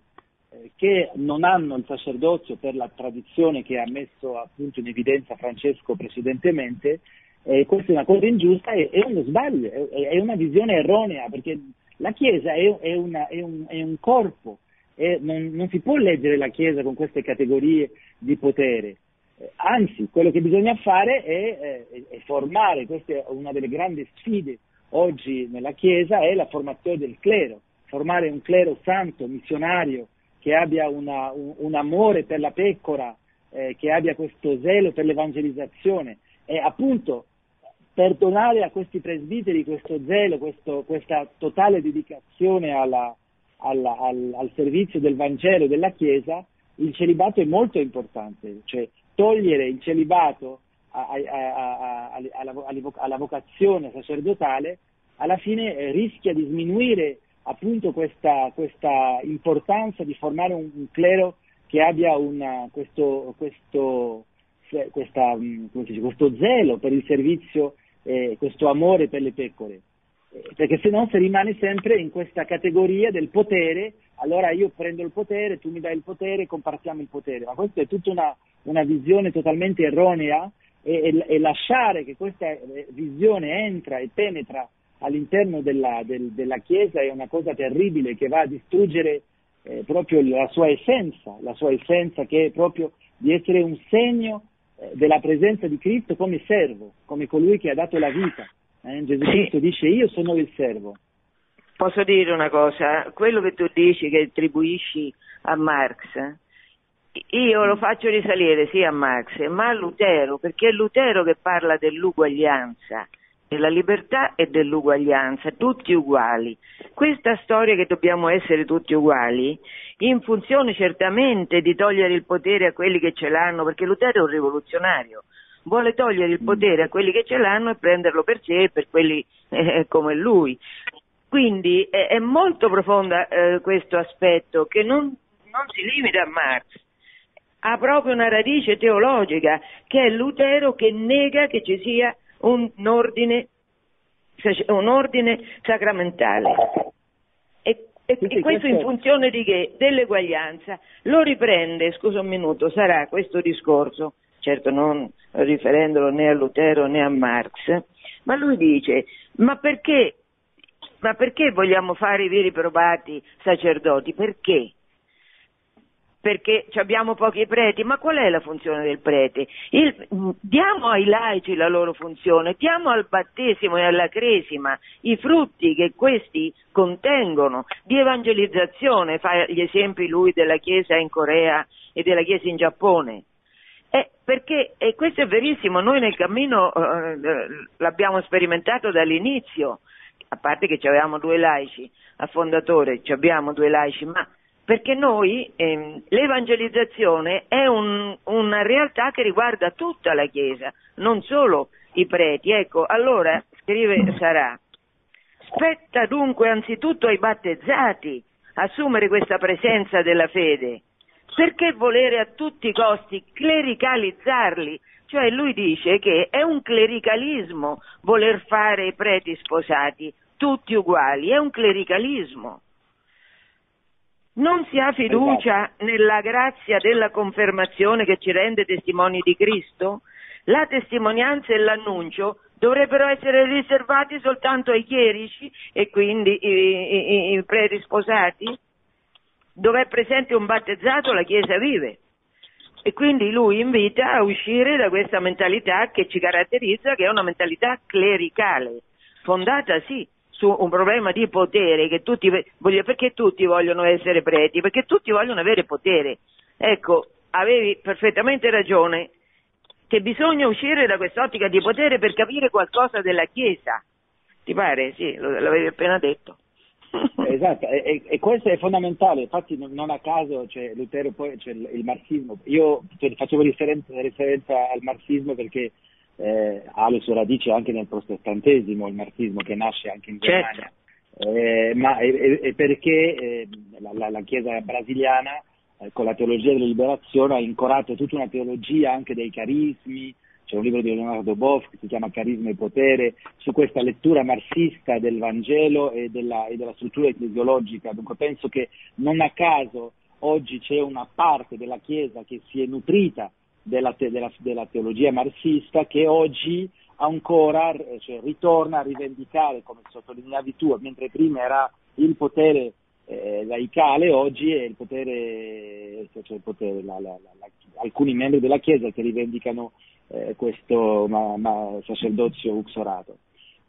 eh, che non hanno il sacerdozio per la tradizione che ha messo appunto in evidenza Francesco precedentemente, eh, questa è una cosa ingiusta e è uno sbaglio, è, è, una visione erronea perché la Chiesa è, è, una, un, è un, corpo, non, non, si può leggere la Chiesa con queste categorie di potere. Eh, anzi, quello che bisogna fare è, è, è formare, questa è una delle grandi sfide oggi nella Chiesa, è la formazione del clero, formare un clero santo, missionario, che abbia una, un, un, amore per la pecora, eh, che abbia questo zelo per l'evangelizzazione. E appunto per donare a questi presbiteri questo zelo, questo, questa totale dedicazione alla, alla, al, al, servizio del Vangelo e della Chiesa, il celibato è molto importante, cioè togliere il celibato a, a, a, alla, vocazione sacerdotale alla fine eh, rischia di sminuire appunto questa, questa, importanza di formare un, un clero che abbia una, questo, questo, questa, mm, dice, questo, zelo per il servizio, eh, questo amore per le pecore. Eh, perché se no si rimane sempre in questa categoria del potere, allora io prendo il potere, tu mi dai il potere, compartiamo il potere. Ma questa è tutta una, una visione totalmente erronea e, e, e, lasciare che questa eh, visione entra e penetra all'interno della, del, della Chiesa è una cosa terribile che va a distruggere eh, proprio la sua essenza, la sua essenza che è proprio di essere un segno eh, della presenza di Cristo come servo, come colui che ha dato la vita. Eh, Gesù. Cristo dice io sono il servo. Posso dire una cosa? Quello che tu dici che attribuisci a Marx, io lo faccio risalire sì a Marx, ma a Lutero, perché è Lutero che parla dell'uguaglianza, della libertà e dell'uguaglianza, tutti uguali. Questa storia che dobbiamo essere tutti uguali, in funzione certamente di togliere il potere a quelli che ce l'hanno, perché Lutero è un rivoluzionario, vuole togliere il potere a quelli che ce l'hanno e prenderlo per sé e per quelli eh, come lui. Quindi eh, è molto profonda eh, questo aspetto che non, non si limita a Marx, ha proprio una radice teologica, che è Lutero che nega che ci sia un ordine, un ordine sacramentale. E, e, e questo in funzione di che? Dell'eguaglianza. Lo riprende, scusa un minuto, sarà questo discorso, certo non riferendolo né a Lutero né a Marx, ma lui dice, ma perché, ma perché vogliamo fare i veri probati sacerdoti? Perché? Perché abbiamo pochi preti, ma qual è la funzione del prete? Il, diamo ai laici la loro funzione, diamo al battesimo e alla cresima i frutti che questi contengono di evangelizzazione, fa gli esempi lui della Chiesa in Corea e della Chiesa in Giappone. Eh, perché e questo è verissimo, noi nel cammino eh, l'abbiamo sperimentato dall'inizio, a parte che avevamo due laici a fondatore, abbiamo due laici, ma perché noi ehm, l'evangelizzazione è un, una realtà che riguarda tutta la Chiesa, non solo i preti. Ecco, allora, scrive Sarà, spetta dunque anzitutto ai battezzati assumere questa presenza della fede, perché volere a tutti i costi clericalizzarli? Cioè lui dice che è un clericalismo voler fare i preti sposati tutti uguali, è un clericalismo. Non si ha fiducia esatto. nella grazia della confermazione che ci rende testimoni di Cristo? La testimonianza e l'annuncio dovrebbero essere riservati soltanto ai chierici e quindi i, i, i preti sposati? Dove è presente un battezzato la Chiesa vive. E quindi lui invita a uscire da questa mentalità che ci caratterizza, che è una mentalità clericale, fondata sì su un problema di potere, che tutti, perché tutti vogliono essere preti, perché tutti vogliono avere potere. Ecco, avevi perfettamente ragione, che bisogna uscire da quest'ottica di potere per capire qualcosa della Chiesa. Ti pare? Sì, l'avevi appena detto. esatto, e, e, questo è fondamentale, infatti non, a caso c'è Lutero poi c'è il, il marxismo, io facevo riferenza, riferenza, al marxismo perché eh, ha le sue radici anche nel protestantesimo, il marxismo che nasce anche in certo. Germania, certo. eh, ma è, è perché eh, la, la, la, Chiesa brasiliana eh, con la teologia della liberazione ha incorato tutta una teologia anche dei carismi, c'è un libro di Leonardo Boff che si chiama Carisma e Potere, su questa lettura marxista del Vangelo e della, e della struttura ecclesiologica. Dunque penso che non a caso oggi c'è una parte della Chiesa che si è nutrita della, te, della, della teologia marxista che oggi ancora cioè, ritorna a rivendicare, come sottolineavi tu, mentre prima era il potere eh, laicale, oggi è il potere, cioè il potere la, la, la, alcuni membri della Chiesa che rivendicano eh, questo ma, ma sacerdozio uxorato.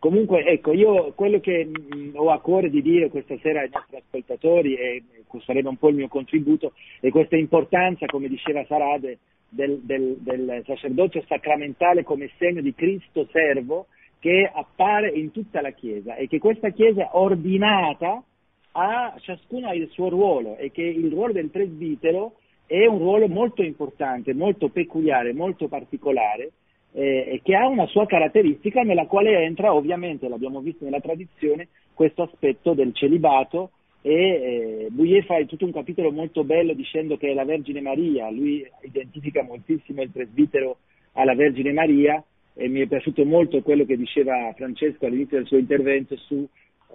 Comunque, ecco, io quello che mh, mm, ho a cuore di dire questa sera ai nostri ascoltatori, e sarebbe un po' il mio contributo, è questa importanza, come diceva Sarade, del, del, del sacerdozio sacramentale come segno di Cristo servo che appare in tutta la Chiesa e che questa Chiesa ordinata ha il suo ruolo e che il ruolo del presbitero è un ruolo molto importante, molto peculiare, molto particolare eh, che ha una sua caratteristica nella quale entra ovviamente, l'abbiamo visto nella tradizione, questo aspetto del celibato e eh, Bouillet fa tutto un capitolo molto bello dicendo che è la Vergine Maria, lui identifica moltissimo il presbitero alla Vergine Maria e mi è piaciuto molto quello che diceva Francesco all'inizio del suo intervento su,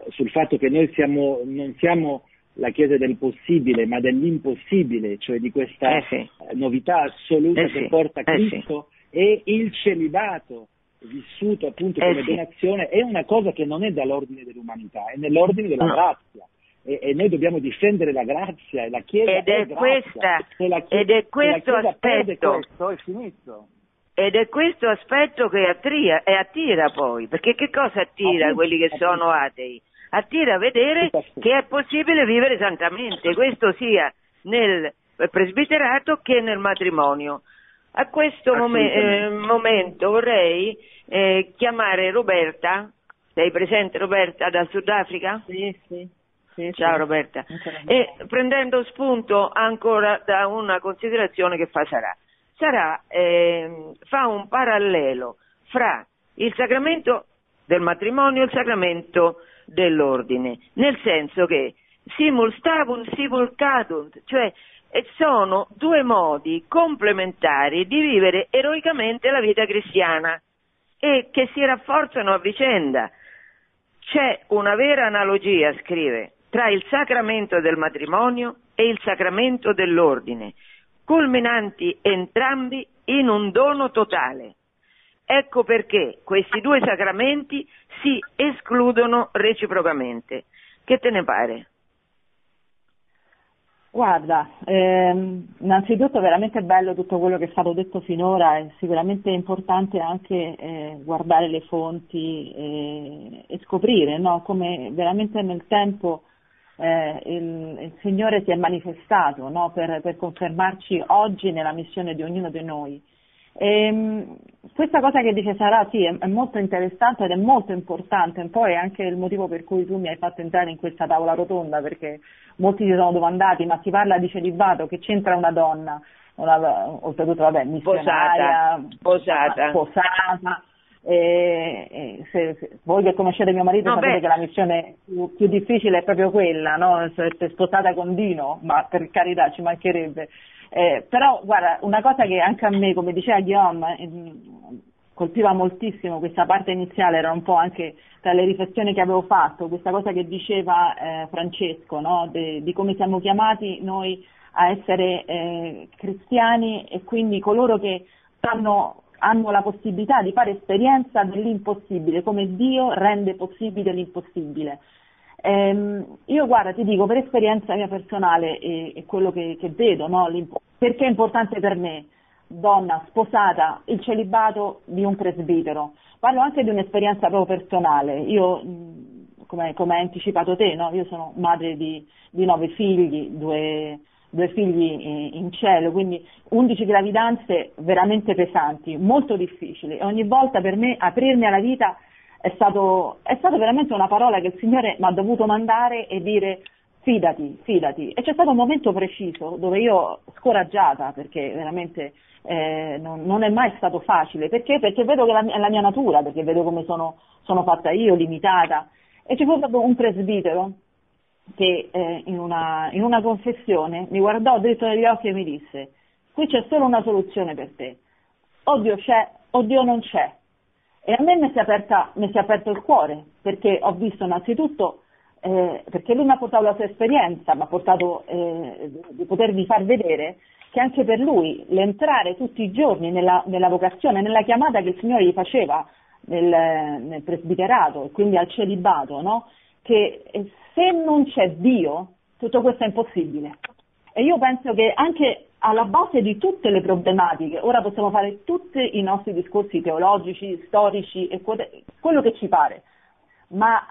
sul fatto che noi siamo, non siamo la Chiesa del possibile, ma dell'impossibile, cioè di questa eh sì. novità assoluta eh che sì. porta eh Cristo sì. E il celibato vissuto appunto eh come donazione è una cosa che non è dall'ordine dell'umanità, è nell'ordine della no. grazia. E, e, noi dobbiamo difendere la grazia e la Chiesa ed è, è questa, chiesa, ed è questo aspetto questo, è finito. ed è questo aspetto che attira, e attira poi perché che cosa attira Appunto, quelli che appunto. sono atei? attira a vedere che è possibile vivere santamente questo sia nel presbiterato che nel matrimonio a questo mom- eh, momento vorrei eh, chiamare Roberta sei presente Roberta dal Sudafrica? Sì, sì. Sì, Ciao sì. Roberta. E prendendo spunto ancora da una considerazione che fa Sarà. Sarà ehm, fa un parallelo fra il sacramento del matrimonio e il sacramento dell'ordine, nel senso che simul stabunt simul cadunt, cioè eh, sono due modi complementari di vivere eroicamente la vita cristiana e che si rafforzano a vicenda. C'è una vera analogia, scrive, tra il sacramento del matrimonio e il sacramento dell'ordine, culminanti entrambi in un dono totale. Ecco perché questi due sacramenti si escludono reciprocamente. Che te ne pare? Guarda, ehm, innanzitutto veramente bello tutto quello che è stato detto finora, è sicuramente importante anche eh, guardare le fonti e, e scoprire no, come veramente nel tempo eh, il, il, Signore si è manifestato no, per, per, confermarci oggi nella missione di ognuno di noi. E, mh, questa cosa che dice Sara sì, è, è, molto interessante ed è molto importante, un po' è anche il motivo per cui tu mi hai fatto entrare in questa tavola rotonda, perché molti si sono domandati, ma si parla di celibato, che c'entra una donna? Una, oltretutto, vabbè, missionaria, posata, posata. E, e se, se, voi che conoscete mio marito no, sapete beh. che la missione più, più, difficile è proprio quella, no? essere sposata con Dino, ma per carità ci mancherebbe. Eh, però guarda, una cosa che anche a me, come diceva Guillaume, eh, colpiva moltissimo questa parte iniziale, era un po' anche tra le riflessioni che avevo fatto, questa cosa che diceva eh, Francesco, no? De, di come siamo chiamati noi a essere eh, cristiani e quindi coloro che stanno hanno la possibilità di fare esperienza dell'impossibile, come Dio rende possibile l'impossibile. Ehm, io guarda, ti dico per esperienza mia personale e, e quello che, che vedo, no? perché è importante per me, donna sposata, il celibato di un presbitero. Parlo anche di un'esperienza proprio personale. Io, come, hai anticipato te, no? io sono madre di, di nove figli, due, due figli in cielo, quindi 11 gravidanze veramente pesanti, molto difficili. E ogni volta per me aprirmi alla vita è stato, è stato veramente una parola che il Signore mi ha dovuto mandare e dire fidati, fidati. E c'è stato un momento preciso dove io, scoraggiata, perché veramente eh, non, non, è mai stato facile, perché? Perché vedo che la, è la mia natura, perché vedo come sono, sono fatta io, limitata. E c'è stato un presbitero che eh, in, una, in una confessione mi guardò dritto negli occhi e mi disse, qui c'è solo una soluzione per te, o Dio c'è o Dio non c'è. E a me mi si, aperta, mi si è aperto il cuore, perché ho visto innanzitutto, eh, perché lui mi ha portato la sua esperienza, mi ha portato eh, di potervi far vedere che anche per lui l'entrare tutti i giorni nella, nella vocazione, nella chiamata che il Signore gli faceva nel, nel presbiterato e quindi al celibato, no? che eh, se non c'è Dio tutto questo è impossibile. E io penso che anche alla base di tutte le problematiche, ora possiamo fare tutti i nostri discorsi teologici, storici e quello che ci pare, ma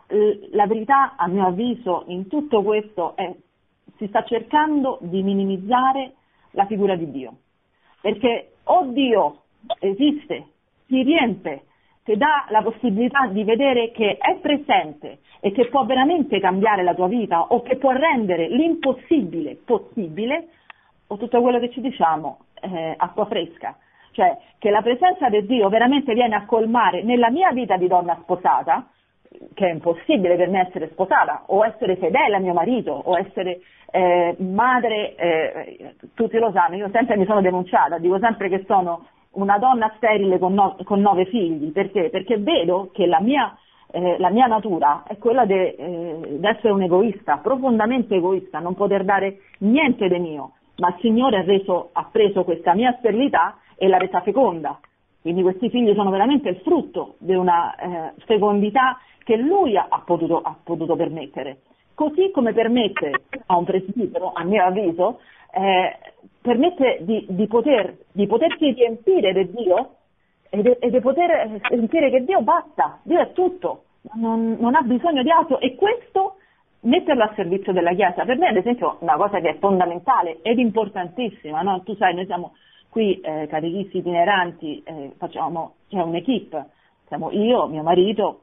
la verità a mio avviso in tutto questo è si sta cercando di minimizzare la figura di Dio, perché o Dio esiste, si riempie, ti dà la possibilità di vedere che è presente e che può veramente cambiare la tua vita o che può rendere l'impossibile possibile, o tutto quello che ci diciamo eh, acqua fresca. Cioè che la presenza di Dio veramente viene a colmare nella mia vita di donna sposata, che è impossibile per me essere sposata, o essere fedele a mio marito, o essere eh, madre, eh, tutti lo sanno, io sempre mi sono denunciata, dico sempre che sono una donna sterile con, no, con nove figli, perché? Perché vedo che la mia, eh, la mia natura è quella di eh, essere un egoista, profondamente egoista, non poter dare niente di mio, ma il Signore ha, reso, ha preso questa mia sterilità e l'ha resa feconda. Quindi questi figli sono veramente il frutto di una eh, fecondità che lui ha, potuto, ha, potuto, permettere. Così come permette a un presbitero, a mio avviso, eh, permette di, di, poter, di, potersi riempire di Dio e di, poter sentire che Dio basta, Dio è tutto, non, non ha bisogno di altro e questo metterlo a servizio della Chiesa, per me ad esempio una cosa che è fondamentale ed importantissima, no? tu sai noi siamo qui eh, catechisti itineranti, eh, facciamo, c'è un'equipe, siamo io, mio marito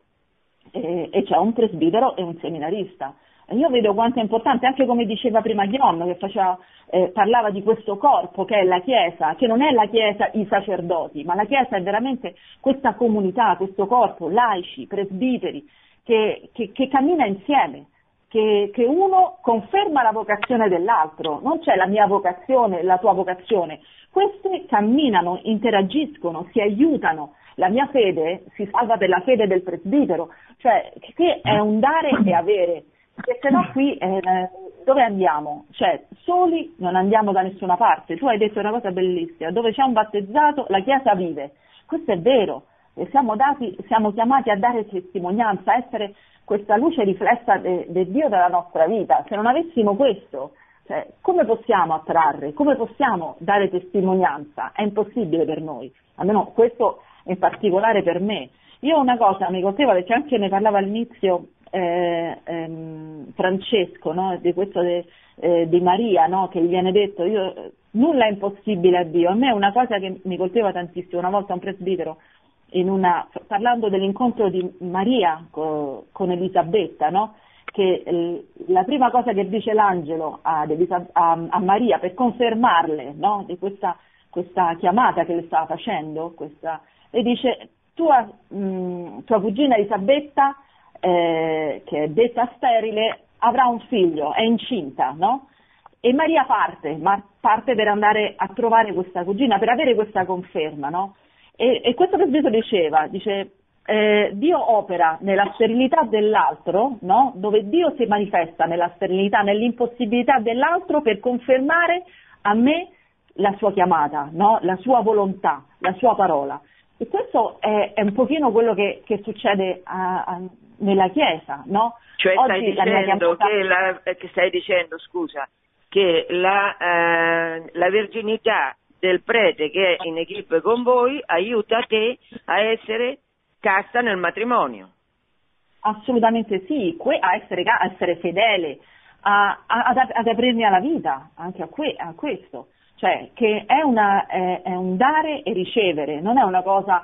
eh, e c'è un presbitero e un seminarista. Io vedo quanto è importante, anche come diceva prima Ghion, che faceva, eh, parlava di questo corpo che è la Chiesa, che non è la Chiesa i sacerdoti, ma la Chiesa è veramente questa comunità, questo corpo, laici, presbiteri, che, che, che cammina insieme che, che, uno conferma la vocazione dell'altro, non c'è la mia vocazione, la tua vocazione. Questi camminano, interagiscono, si aiutano. La mia fede si salva per la fede del presbitero, cioè che è un dare e avere, perché se no qui eh, dove andiamo? Cioè soli non andiamo da nessuna parte. Tu hai detto una cosa bellissima, dove c'è un battezzato la Chiesa vive. Questo è vero, siamo, dati, siamo chiamati a dare testimonianza, a essere questa luce riflessa di Dio della nostra vita. Se non avessimo questo, cioè, come possiamo attrarre, come possiamo dare testimonianza? È impossibile per noi, almeno questo in particolare per me. Io una cosa mi colpeva, che anche ne parlava all'inizio eh, ehm, Francesco, no? di questo de, eh, di Maria, no? che gli viene detto, io, nulla è impossibile a Dio. A me è una cosa che mi colpeva tantissimo, una volta un presbitero una, parlando dell'incontro di Maria con, con Elisabetta, no? che eh, la prima cosa che dice l'angelo a, a, a Maria per confermarle di questa, questa, chiamata che le stava facendo, questa, le dice tua, mh, tua cugina Elisabetta, eh, che è detta sterile, avrà un figlio, è incinta, no? E Maria parte, ma parte per andare a trovare questa cugina, per avere questa conferma, no? E, e questo presbitero diceva, dice, eh, Dio opera nella sterilità dell'altro, no? dove Dio si manifesta nella sterilità, nell'impossibilità dell'altro per confermare a me la sua chiamata, no? la sua volontà, la sua parola. E questo è, è un pochino quello che, che succede a, a, nella Chiesa, no? Cioè stai dicendo, che la, che stai dicendo, scusa, che la, eh, la verginità del prete che è in equipe con voi aiuta te a essere casta nel matrimonio. Assolutamente sì, a essere, a essere fedele, a, a, ad, ad, aprirmi alla vita, anche a, que, a questo. Cioè, che è, una, è, è, un dare e ricevere, non è una cosa...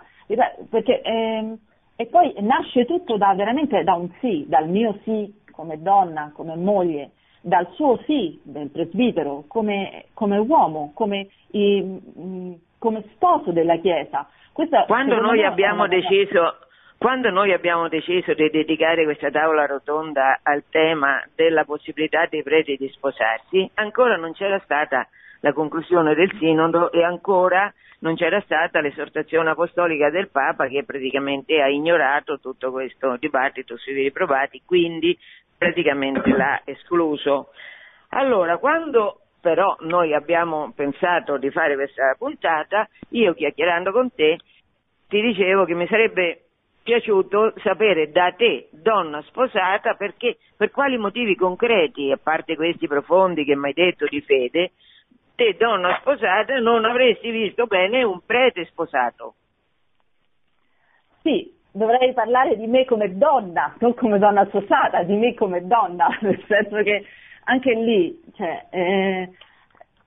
Perché, eh, e poi nasce tutto da, veramente da un sì, dal mio sì come donna, come moglie, dal suo sì del presbitero, come, come uomo, come, i, come, sposo della Chiesa. Questa, quando, noi abbiamo deciso, quando noi abbiamo deciso di dedicare questa tavola rotonda al tema della possibilità dei preti di sposarsi, ancora non c'era stata la conclusione del sinodo e ancora non c'era stata l'esortazione apostolica del Papa che praticamente ha ignorato tutto questo dibattito sui veri provati, quindi praticamente l'ha escluso. Allora, quando però noi abbiamo pensato di fare questa puntata, io chiacchierando con te ti dicevo che mi sarebbe piaciuto sapere da te, donna sposata, perché, per quali motivi concreti, a parte questi profondi che mi hai detto di fede, te donna sposata non avresti visto bene un prete sposato. Sì, dovrei parlare di me come donna, non come donna sposata, di me come donna, nel senso che anche lì, cioè, eh,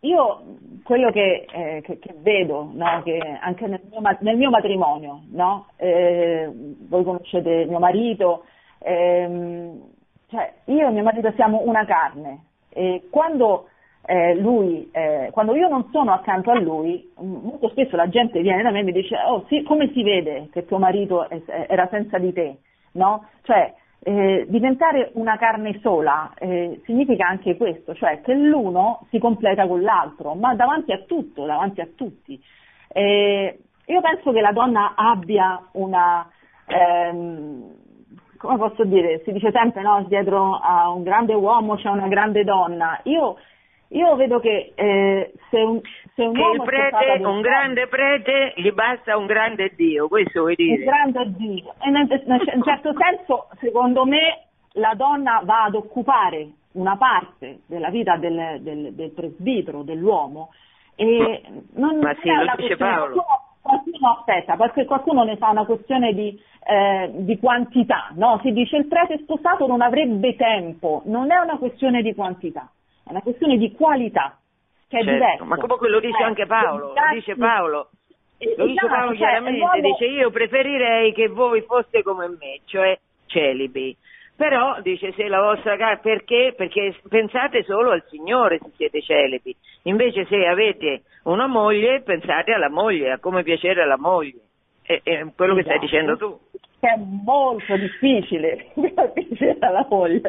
io quello che, eh, che, che vedo, no, che anche nel mio, nel mio matrimonio, no, eh, voi conoscete mio marito, ehm, cioè, io e mio marito siamo una carne e quando eh, lui, eh, quando io non sono accanto a lui, molto spesso la gente viene da me e mi dice, oh sì, come si vede che tuo marito era senza di te? No? Cioè, eh, diventare una carne sola eh, significa anche questo, cioè che l'uno si completa con l'altro, ma davanti a tutto, davanti a tutti. Eh, io penso che la donna abbia una, ehm, come posso dire, si dice sempre no, dietro a un grande uomo c'è una grande donna. Io io vedo che eh, se un, se un che prete, un grande prete, gli basta un grande Dio, questo vuoi dire? Un grande Dio. E in un certo senso, secondo me, la donna va ad occupare una parte della vita del, del, del presbitero, dell'uomo, e non Ma sì, lo dice Paolo. Qualcuno, aspetta, perché qualcuno ne fa una questione di, eh, di quantità, no? Si dice il prete sposato non avrebbe tempo, non è una questione di quantità è una questione di qualità, che è certo, diverso. Ma comunque lo dice anche Paolo, lo dice Paolo. Lo dice Paolo cioè, chiaramente, dice io preferirei che voi foste come me, cioè celibi. Però dice se la vostra casa, perché? Perché pensate solo al Signore se siete celibi. Invece se avete una moglie, pensate alla moglie, a come piacere alla moglie. È, è quello esatto. che stai esatto. dicendo tu che è molto difficile piacere alla moglie.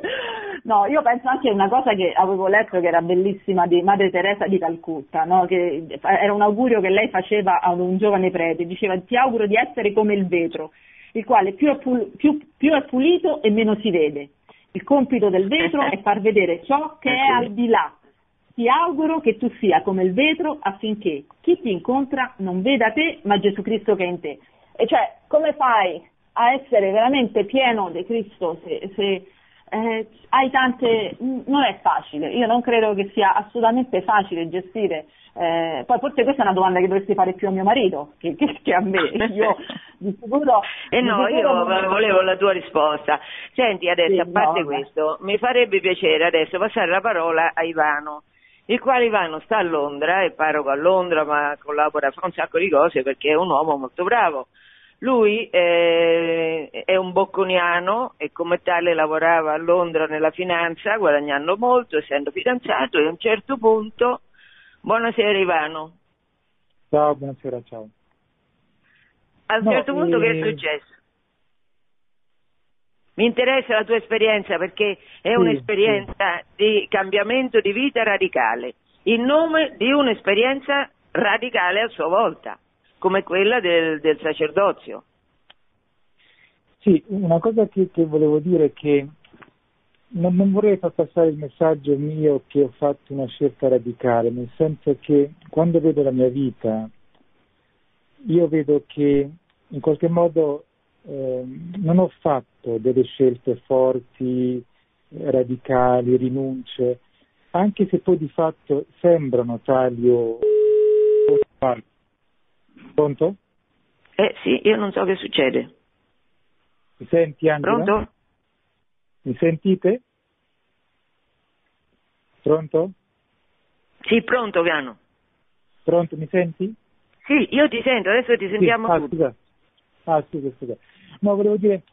No, io penso anche a una cosa che avevo letto che era bellissima di Madre Teresa di Calcutta, no? che era un augurio che lei faceva a un giovane prete, diceva ti auguro di essere come il vetro, il quale più è, pul- più, più è pulito e meno si vede. Il compito del vetro è far vedere ciò che è al di là. Ti auguro che tu sia come il vetro affinché chi ti incontra non veda te ma Gesù Cristo che è in te. E cioè, come fai a essere veramente pieno di Cristo se, se eh, hai tante non è facile io non credo che sia assolutamente facile gestire eh, poi forse questa è una domanda che dovresti fare più a mio marito che, che, che a me. Io di sicuro eh no sicuro io volevo la tua risposta. Senti adesso sì, a parte no, questo mi farebbe piacere adesso passare la parola a Ivano il quale Ivano sta a Londra, è parroco a Londra ma collabora fa un sacco di cose perché è un uomo molto bravo lui eh, è un bocconiano e come tale lavorava a Londra nella finanza, guadagnando molto, essendo fidanzato e a un certo punto, buonasera Ivano. Ciao, buonasera, ciao. A un no, certo punto eh... che è successo? Mi interessa la tua esperienza perché è sì, un'esperienza sì. di cambiamento di vita radicale, in nome di un'esperienza radicale a sua volta come quella del, del sacerdozio. Sì, una cosa che, che volevo dire è che non, non, vorrei far passare il messaggio mio che ho fatto una scelta radicale, nel senso che quando vedo la mia vita, io vedo che in qualche modo eh, non ho fatto delle scelte forti, radicali, rinunce, anche se poi di fatto sembrano tali o... Pronto? Eh sì, io non so che succede. Mi senti Angela? Pronto? Mi sentite? Pronto? Sì, pronto Gano. Pronto, mi senti? Sì, io ti sento, adesso ti sentiamo sì. ah, tutti. Scusa. Ah, scusa, scusa. No, volevo dire,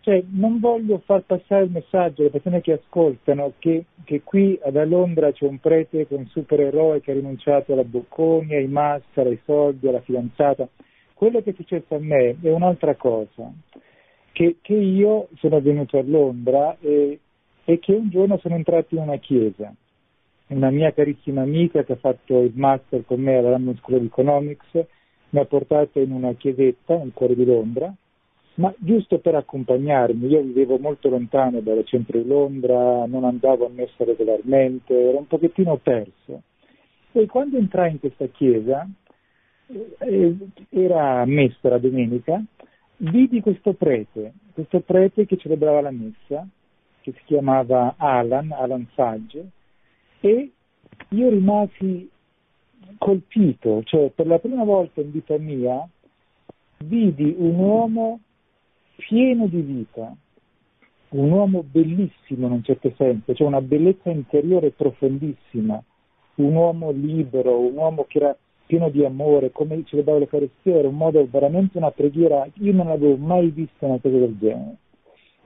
cioè, non voglio far passare il messaggio alle persone che ascoltano che, che qui da Londra c'è un prete che è un supereroe che ha rinunciato alla Bocconi, ai master, ai soldi, alla fidanzata. Quello che è successo a me è un'altra cosa, che, che io sono venuto a Londra e, e che un giorno sono entrato in una chiesa una mia carissima amica che ha fatto il master con me alla London School of Economics, mi ha portato in una chiesetta nel cuore di Londra, ma giusto per accompagnarmi. Io vivevo molto lontano dal centro di Londra, non andavo a messa regolarmente, ero un pochettino perso. E quando entrai in questa chiesa, eh, era messa la domenica, vidi questo prete, questo prete che celebrava la messa, che si chiamava Alan, Alan Fudge, e io rimasi colpito, cioè per la prima volta in vita mia vidi un uomo pieno di vita, un uomo bellissimo in un certo senso, cioè una bellezza interiore profondissima, un uomo libero, un uomo che era pieno di amore, come celebrava l'Eucaristia, era un modo veramente una preghiera, io non avevo mai visto una cosa del genere.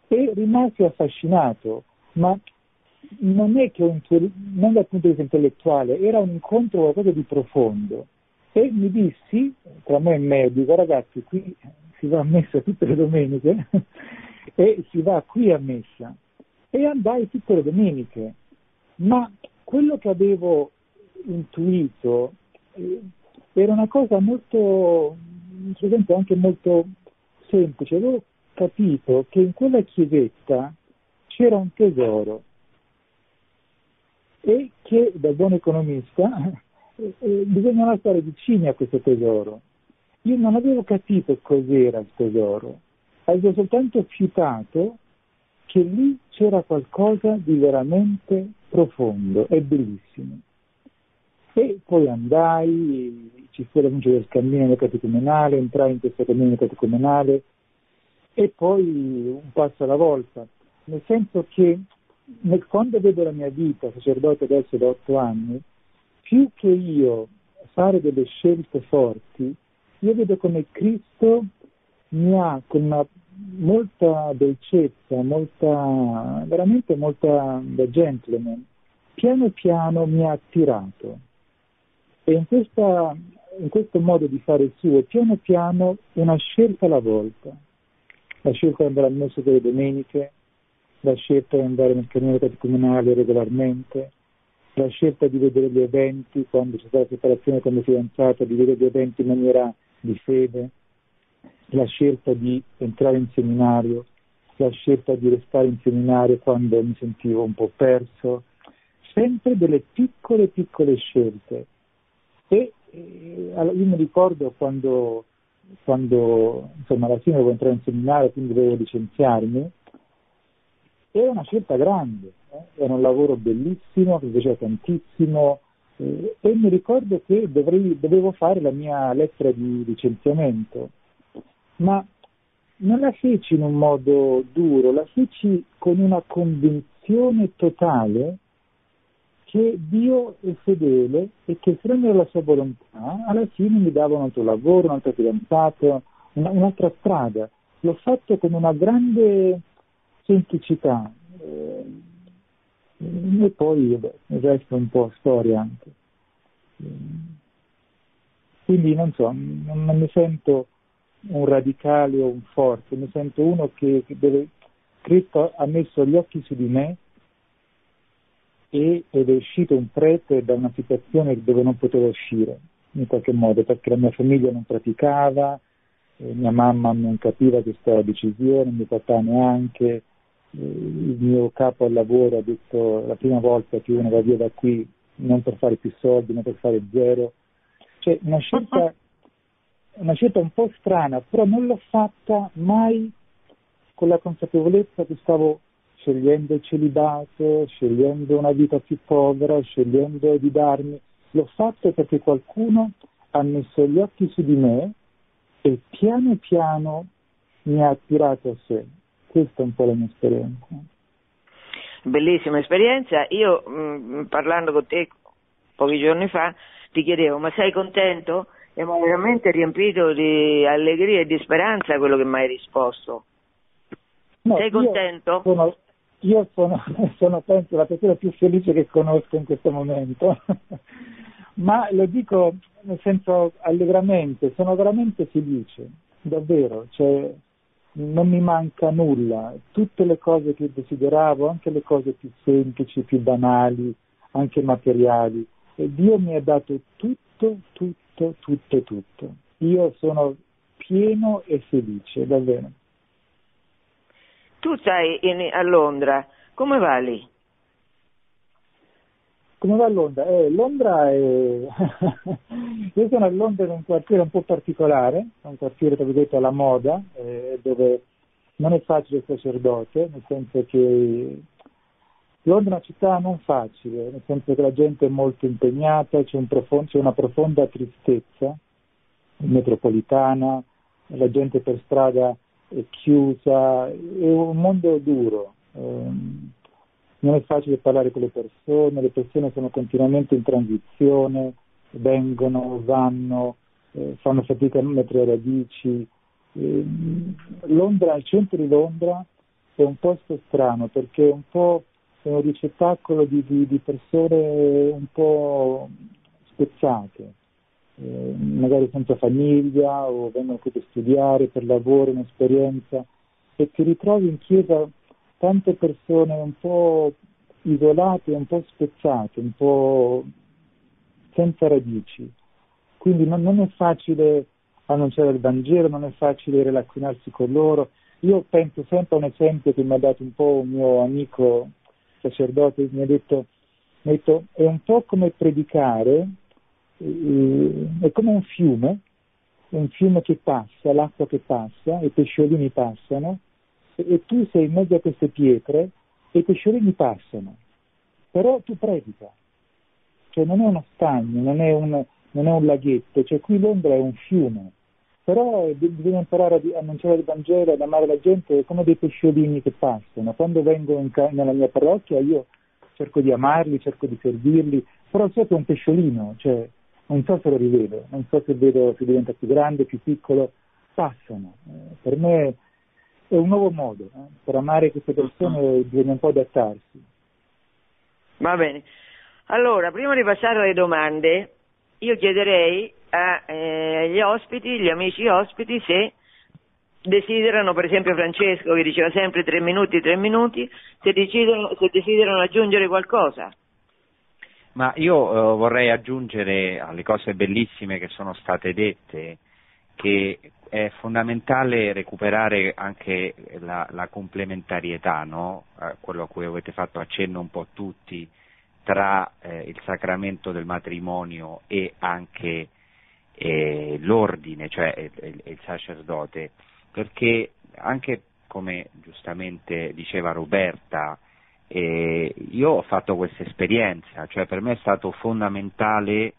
E rimasi affascinato, ma non è che un, non dal punto di vista intellettuale, era un incontro qualcosa di profondo. E mi dissi, tra me e me, dico ragazzi, qui si va a messa tutte le domeniche e si va qui a messa. E andai tutte le domeniche, ma quello che avevo intuito eh, era una cosa molto, anche molto semplice, avevo capito che in quella chiesetta c'era un tesoro e che da buon economista eh, eh, bisognava stare vicini a questo tesoro. Io non avevo capito cos'era il tesoro, avevo soltanto fiutato che lì c'era qualcosa di veramente profondo e bellissimo. E poi andai, ci fu l'annuncio del cammino catecumenale, entrai in questo cammino catecumenale e poi un passo alla volta, nel senso che nel, quando vedo la mia vita, sacerdote adesso da otto anni, più che io fare delle scelte forti, io vedo come Cristo mi ha con una molta dolcezza, molta, veramente molta da gentleman, piano piano mi ha attirato. E in, questa, in questo modo di fare il suo, piano piano, una scelta alla volta. La scelta di andare al messo delle domeniche, la scelta di andare nel cammino catecumenale regolarmente, la scelta di vedere gli eventi quando c'è stata la separazione come fidanzata, di vedere gli eventi in maniera di fede, la scelta di entrare in seminario, la scelta di restare in seminario quando mi sentivo un po' perso, sempre delle piccole piccole scelte. E, e io mi ricordo quando, quando insomma, alla fine dovevo entrare in seminario, quindi dovevo licenziarmi, era una scelta grande, eh? era un lavoro bellissimo, mi piaceva tantissimo e mi ricordo che dovrei, dovevo fare la mia lettera di licenziamento, ma non la feci in un modo duro, la feci con una convinzione totale che Dio è fedele e che era la sua volontà, alla fine mi dava un altro lavoro, un altro fidanzato, una, un'altra strada. L'ho fatto con una grande semplicità. Eh, e poi vabbè, il resto è un po' storia anche. Quindi non so, non, mi sento un radicale o un forte, mi sento uno che, deve, Cristo ha messo gli occhi su di me ed è uscito un prete da una situazione dove non potevo uscire in qualche modo perché la mia famiglia non praticava, eh, mia mamma non capiva questa decisione, mio papà neanche, il mio capo al lavoro ha detto la prima volta che uno va via da qui non per fare più soldi, ma per fare zero. Cioè una scelta una scelta un po' strana, però non l'ho fatta mai con la consapevolezza che stavo scegliendo il celibato, scegliendo una vita più povera, scegliendo di darmi. L'ho fatto perché qualcuno ha messo gli occhi su di me e piano piano mi ha attirato a sé. Questa è un po' la mia esperienza. Bellissima esperienza. Io mh, mm, parlando con te pochi giorni fa ti chiedevo ma sei contento? E mi ha veramente riempito di allegria e di speranza quello che mi hai risposto. No, sei contento? Io sono, io sono, sono penso la persona più felice che conosco in questo momento, ma lo dico nel senso allegramente, sono veramente felice, davvero, cioè, non mi manca nulla, tutte le cose che desideravo, anche le cose più semplici, più banali, anche materiali, e Dio mi ha dato tutto, tutto, tutto, tutto. Io sono pieno e felice, davvero. Tu stai in, a Londra, come va lì? Come va Londra? Eh, Londra è... Io sono a Londra in un quartiere un po' particolare, un quartiere tra virgolette alla moda, eh, dove non è facile il sacerdote, nel senso che Londra è una città non facile, nel senso che la gente è molto impegnata, c'è, un profondo, c'è una profonda tristezza metropolitana, la gente per strada è chiusa, è un mondo duro, ehm, non è facile parlare con le persone, le persone sono continuamente in transizione, vengono, vanno, eh, fanno fatica a mettere radici. Eh, Londra, il centro di Londra è un posto strano perché è un po' un ricettacolo di, di, di persone un po' spezzate eh, magari senza famiglia o vengono qui per studiare, per lavoro, un'esperienza, e ti ritrovi in chiesa tante persone un po' isolate, un po' spezzate, un po' senza radici. Quindi non, non è facile annunciare il Vangelo, non è facile relazionarsi con loro. Io penso sempre a un esempio che mi ha dato un po' un mio amico sacerdote, mi ha detto, mi ha detto è un po' come predicare è come un fiume, un fiume che passa, l'acqua che passa, i pesciolini passano, e tu sei in mezzo a queste pietre e i pesciolini passano, però tu predica, cioè non è uno stagno, non è un, non è un laghetto, cioè qui Londra è un fiume, però bisogna imparare a annunciare il Vangelo, ad amare la gente come dei pesciolini che passano. Quando vengo ca- nella mia parrocchia io cerco di amarli, cerco di servirli, però so che è un pesciolino, cioè non so se lo rivedo, non so se vedo se diventa più grande, più piccolo, passano. Eh, per me è un nuovo modo, eh? per amare queste persone bisogna un po' adattarsi. Va bene. Allora, prima di passare alle domande, io chiederei agli eh, ospiti, gli amici ospiti, se desiderano, per esempio Francesco che diceva sempre tre minuti, tre minuti, se, decidono, se desiderano aggiungere qualcosa. Ma io eh, vorrei aggiungere alle cose bellissime che sono state dette che è fondamentale recuperare anche la, la complementarietà, no? eh, quello a cui avete fatto accenno un po' tutti, tra eh, il sacramento del matrimonio e anche eh, l'ordine, cioè il, il sacerdote, perché anche come giustamente diceva Roberta, e io ho fatto questa esperienza, cioè per me è stato fondamentale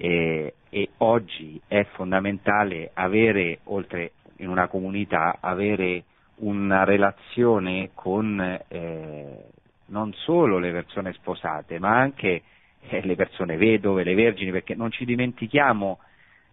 eh, e oggi è fondamentale avere, oltre in una comunità, avere una relazione con eh, non solo le persone sposate, ma anche eh, le persone vedove, le vergini, perché non ci dimentichiamo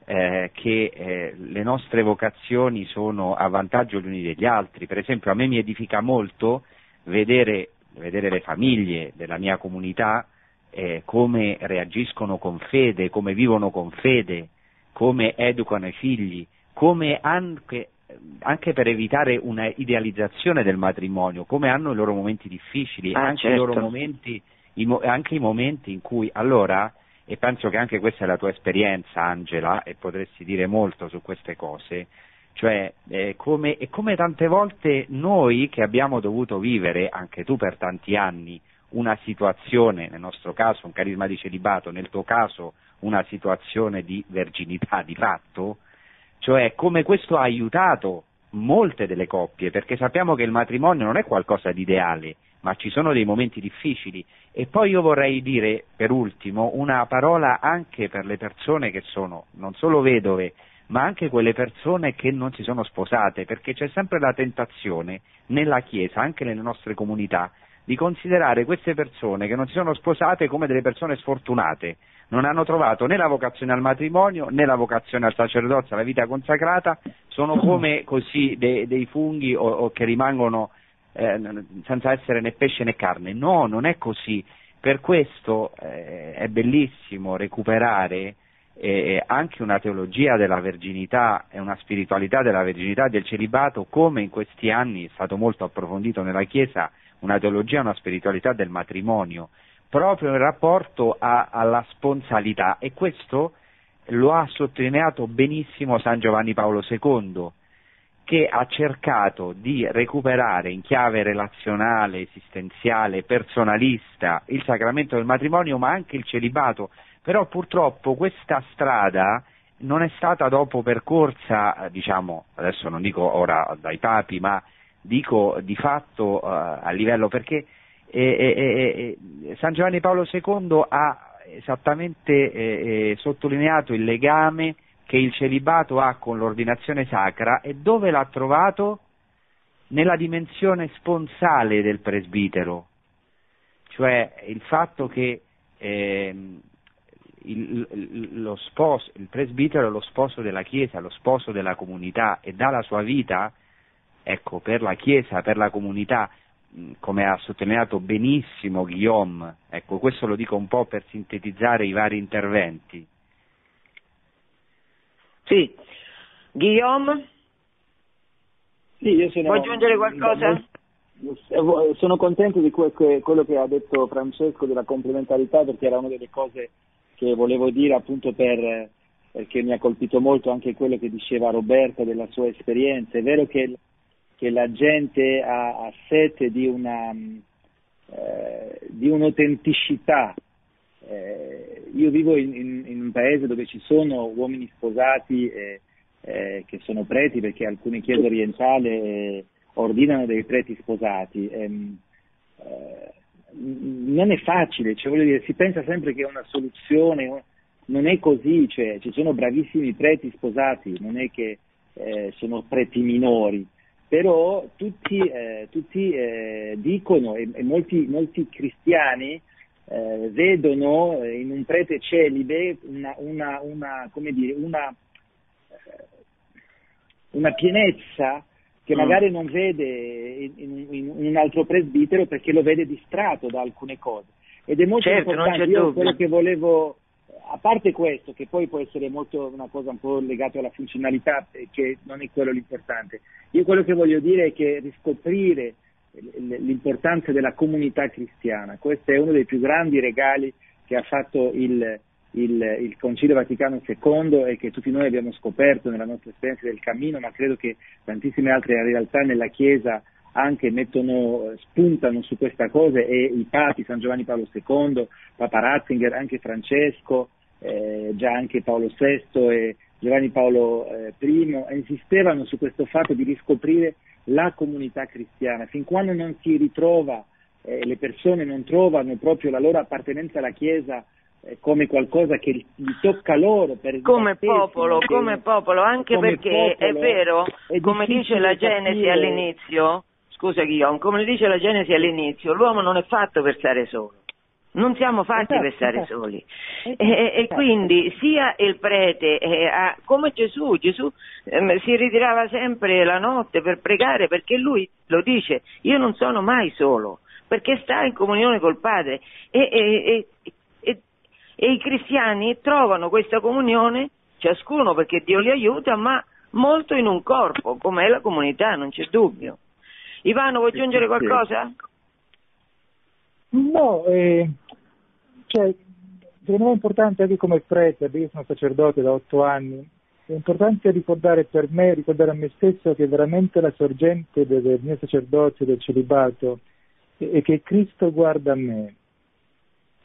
eh, che eh, le nostre vocazioni sono a vantaggio gli uni degli altri. Per esempio a me mi edifica molto vedere vedere le famiglie della mia comunità eh, come reagiscono con fede, come vivono con fede, come educano i figli, come anche, anche per evitare una idealizzazione del matrimonio, come hanno i loro momenti difficili, ah, anche, certo. i loro momenti, i, anche i momenti in cui allora, e penso che anche questa è la tua esperienza Angela, e potresti dire molto su queste cose, cioè, eh, come, e come tante volte noi che abbiamo dovuto vivere, anche tu per tanti anni, una situazione, nel nostro caso un carisma di celibato, nel tuo caso una situazione di verginità di fatto, cioè come questo ha aiutato molte delle coppie, perché sappiamo che il matrimonio non è qualcosa di ideale, ma ci sono dei momenti difficili. E poi io vorrei dire, per ultimo, una parola anche per le persone che sono non solo vedove, ma anche quelle persone che non si sono sposate, perché c'è sempre la tentazione nella Chiesa, anche nelle nostre comunità, di considerare queste persone che non si sono sposate come delle persone sfortunate, non hanno trovato né la vocazione al matrimonio né la vocazione al sacerdozio, alla vita consacrata, sono come così dei, dei funghi o, o, che rimangono eh, senza essere né pesce né carne. No, non è così. Per questo eh, è bellissimo recuperare eh, anche una teologia della verginità e una spiritualità della verginità e del celibato, come in questi anni è stato molto approfondito nella Chiesa, una teologia una spiritualità del matrimonio, proprio in rapporto a, alla sponsalità e questo lo ha sottolineato benissimo San Giovanni Paolo II, che ha cercato di recuperare in chiave relazionale, esistenziale, personalista il sacramento del matrimonio, ma anche il celibato. Però purtroppo questa strada non è stata dopo percorsa, diciamo, adesso non dico ora dai papi, ma dico di fatto uh, a livello perché eh, eh, eh, San Giovanni Paolo II ha esattamente eh, eh, sottolineato il legame che il celibato ha con l'ordinazione sacra e dove l'ha trovato? Nella dimensione sponsale del presbitero, cioè il fatto che eh, il, lo sposo, il presbitero è lo sposo della Chiesa, lo sposo della comunità e dà la sua vita ecco, per la Chiesa, per la comunità, come ha sottolineato benissimo Guillaume, ecco, questo lo dico un po' per sintetizzare i vari interventi. Sì, Guillaume? Sì, io sono, Vuoi aggiungere qualcosa? Sono contento di quello che ha detto Francesco della complementarità perché era una delle cose che volevo dire appunto per, perché mi ha colpito molto anche quello che diceva Roberta della sua esperienza. È vero che, che la gente ha, ha sete di, una, eh, di un'autenticità eh, io vivo in, in, in, un paese dove ci sono uomini sposati eh, eh, che sono preti perché alcune chiese orientali eh, ordinano dei preti sposati. Ehm, eh, non è facile, cioè, dire, si pensa sempre che è una soluzione, non è così, cioè, ci sono bravissimi preti sposati, non è che eh, sono preti minori, però tutti, tutti dicono e, e molti, molti cristiani eh, vedono in un prete celibe una, una, una, dire, una, eh, una pienezza che mm. magari non vede in, in, in, un altro presbitero perché lo vede distratto da alcune cose. Ed è molto certo, importante, io quello che volevo, a parte questo, che poi può essere molto una cosa un po' legata alla funzionalità, che non è quello l'importante, io quello che voglio dire è che riscoprire l'importanza della comunità cristiana. Questo è uno dei più grandi regali che ha fatto il, il, il, Concilio Vaticano II e che tutti noi abbiamo scoperto nella nostra esperienza del cammino, ma credo che tantissime altre realtà nella Chiesa anche mettono, spuntano su questa cosa e i papi, San Giovanni Paolo II, Papa Ratzinger, anche Francesco, eh, già anche Paolo VI e Giovanni Paolo eh, I, insistevano su questo fatto di riscoprire la comunità cristiana, fin quando non si ritrova, eh, le persone non trovano proprio la loro appartenenza alla Chiesa eh, come qualcosa che gli tocca loro per come popolo, come popolo, anche come perché popolo, è vero, è come dice la Genesi capire... all'inizio, scusa Guillaume, come dice la Genesi all'inizio, l'uomo non è fatto per stare solo. Non siamo fatti esatto, per stare esatto. soli. Esatto, e, e, esatto. quindi sia il prete, eh, a, come Gesù, Gesù eh, si ritirava sempre la notte per pregare perché lui lo dice, io non sono mai solo, perché sta in comunione col Padre. E, e i cristiani trovano questa comunione, ciascuno perché Dio li aiuta, ma molto in un corpo, come è la comunità, non c'è dubbio. Ivano, vuoi aggiungere qualcosa? No, eh, cioè, secondo me è importante anche come prete, perché io sono sacerdote da otto anni, è importante ricordare per me, ricordare a me stesso che veramente la sorgente del, del mio sacerdozio, del celibato, è, è, che Cristo guarda a me,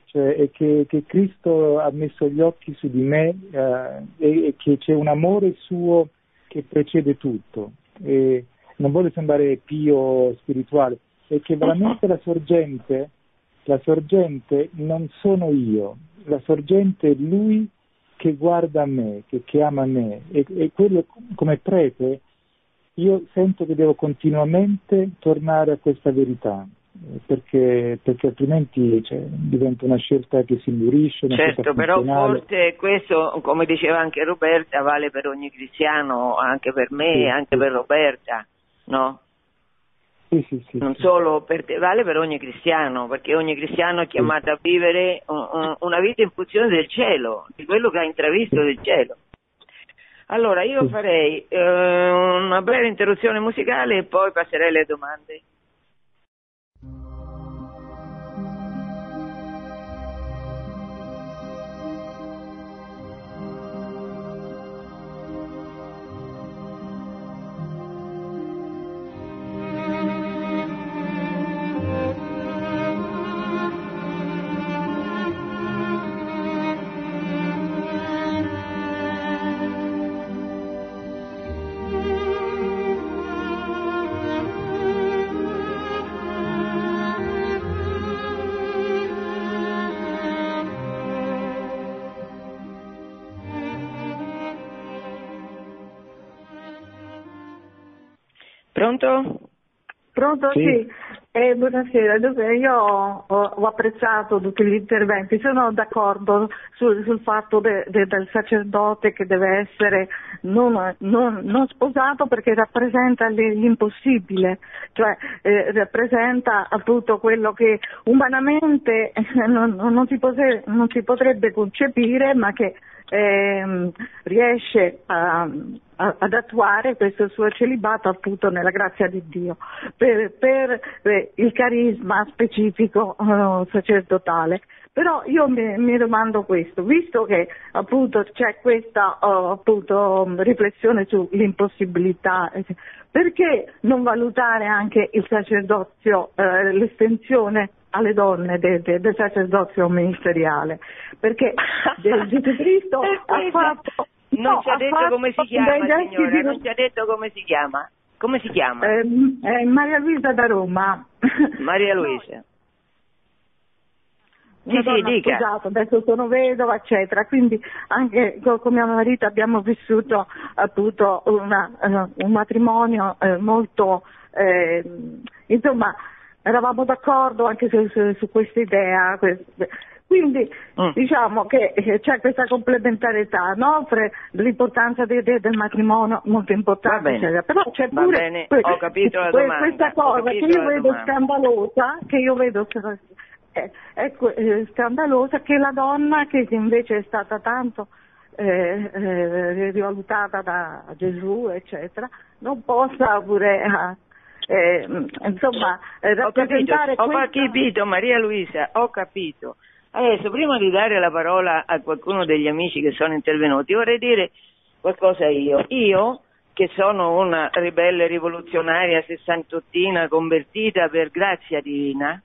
cioè è che, che Cristo ha messo gli occhi su di me eh, e, e, che c'è un amore suo che precede tutto. E non voglio sembrare pio spirituale, è che veramente la sorgente, la sorgente non sono io, la sorgente è lui che guarda a me, che, che ama me e, e quello come prete io sento che devo continuamente tornare a questa verità perché, perché altrimenti cioè, diventa una scelta che si indurisce. Certo, però forse questo, come diceva anche Roberta, vale per ogni cristiano, anche per me, sì, anche sì. per Roberta, no? Sì, sì, sì, non solo per te, vale per ogni cristiano, perché ogni cristiano è chiamato a vivere una vita in funzione del cielo, di quello che ha intravisto del cielo. Allora, io farei eh, una breve interruzione musicale e poi passerei alle domande. Pronto? Pronto? Sì. sì. Eh, buonasera, io ho, ho, apprezzato tutti gli interventi, sono d'accordo sul, sul fatto de, de, del sacerdote che deve essere non, non, non sposato perché rappresenta l'impossibile, cioè eh, rappresenta appunto quello che umanamente non, si potre, non si potrebbe concepire ma che eh, riesce a, a, ad attuare questo suo celibato appunto nella grazia di Dio per, per eh, il carisma specifico uh, sacerdotale. Però io mi, mi, domando questo, visto che appunto c'è questa uh, appunto, riflessione sull'impossibilità, perché non valutare anche il sacerdozio, uh, l'estensione alle donne de, de, del sacerdozio ministeriale, perché Gesù Cristo ha fatto... Non no, ci ha detto come si chiama, signora, di... non ci ha detto come si chiama. Come si chiama? Eh, eh, Maria Luisa da Roma. Maria Luisa. Sì, sì, dica. Sposato, adesso sono vedova, eccetera, quindi anche con mio marito abbiamo vissuto appunto una, uh, un matrimonio uh, molto, eh, insomma, eravamo d'accordo anche su, su, su questa idea. Quindi mm. diciamo che eh, c'è questa complementarietà, no? l'importanza de, de, del matrimonio molto importante, eccetera. però c'è pure bene. La domanda. questa cosa che io vedo domanda. scandalosa, che io vedo è, è, è, scandalosa che la donna che invece è stata tanto eh, eh, rivalutata da Gesù, eccetera, non possa pure eh, insomma, rappresentare ho capito, questa... ho capito Maria Luisa, ho capito. Adesso, prima di dare la parola a qualcuno degli amici che sono intervenuti, vorrei dire qualcosa io. Io, che sono una ribelle rivoluzionaria sessantottina convertita per grazia divina,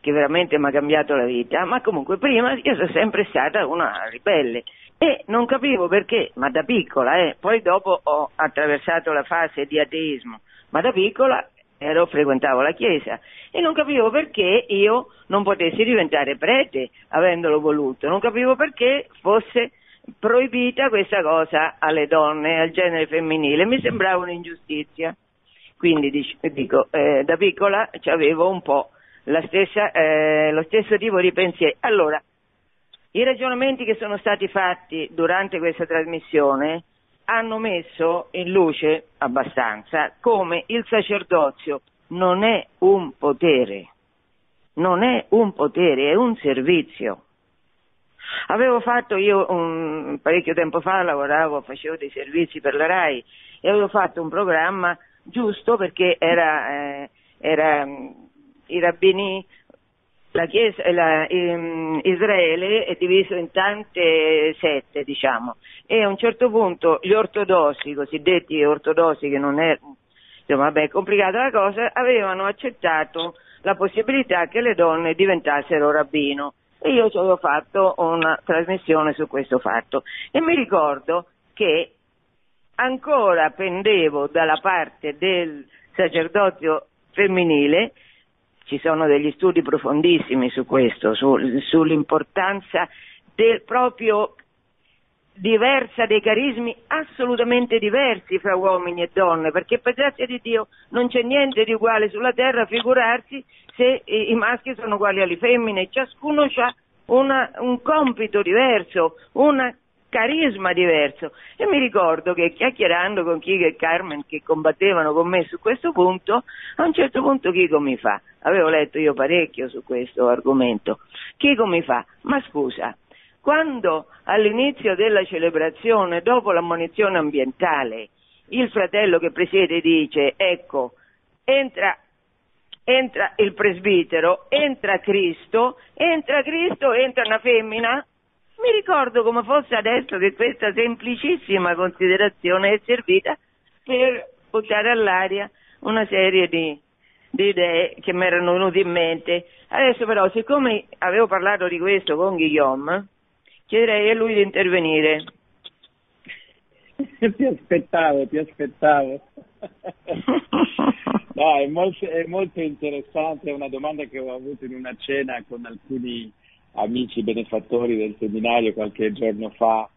che veramente mi ha cambiato la vita, ma comunque prima io sono sempre stata una ribelle e non capivo perché, ma da piccola, eh, poi dopo ho attraversato la fase di ateismo, ma da piccola ero, frequentavo la chiesa e non capivo perché io non potessi diventare prete avendolo voluto, non capivo perché fosse proibita questa cosa alle donne, al genere femminile, mi sembrava un'ingiustizia. Quindi dico, eh, da piccola avevo un po' stessa, eh, lo stesso tipo di pensiero. Allora, i ragionamenti che sono stati fatti durante questa trasmissione hanno messo in luce abbastanza come il sacerdozio non è un potere, non è un potere, è un servizio. Avevo fatto io un, parecchio tempo fa, lavoravo, facevo dei servizi per la RAI e avevo fatto un programma giusto perché era, eh, era i rabbini la Chiesa, la, um, Israele è diviso in tante sette, diciamo, e a un certo punto gli ortodossi, i cosiddetti ortodossi, che non è, insomma, vabbè, complicata la cosa, avevano accettato la possibilità che le donne diventassero rabbino. E io ci avevo fatto una trasmissione su questo fatto. E mi ricordo che ancora pendevo dalla parte del sacerdozio femminile, ci sono degli studi profondissimi su questo, su, sull'importanza del proprio diversa dei carismi assolutamente diversi fra uomini e donne, perché per grazia di Dio non c'è niente di uguale sulla terra, figurarsi se i maschi sono uguali alle femmine, ciascuno ha un compito diverso, un carisma diverso. E mi ricordo che chiacchierando con Chico e Carmen che combattevano con me su questo punto, a un certo punto Chico mi fa, avevo letto io parecchio su questo argomento, Chico mi fa, ma scusa, quando all'inizio della celebrazione, dopo l'ammonizione ambientale, il fratello che presiede dice, ecco, entra, entra il presbitero, entra Cristo, entra Cristo, entra una femmina, mi ricordo come fosse adesso che questa semplicissima considerazione è servita per buttare all'aria una serie di, di idee che mi erano venute in mente. Adesso però, siccome avevo parlato di questo con Guillaume, chiederei a lui di intervenire. ti aspettavo, ti aspettavo. no, è molto, è molto interessante, è una domanda che ho avuto in una cena con alcuni amici benefattori del seminario qualche giorno fa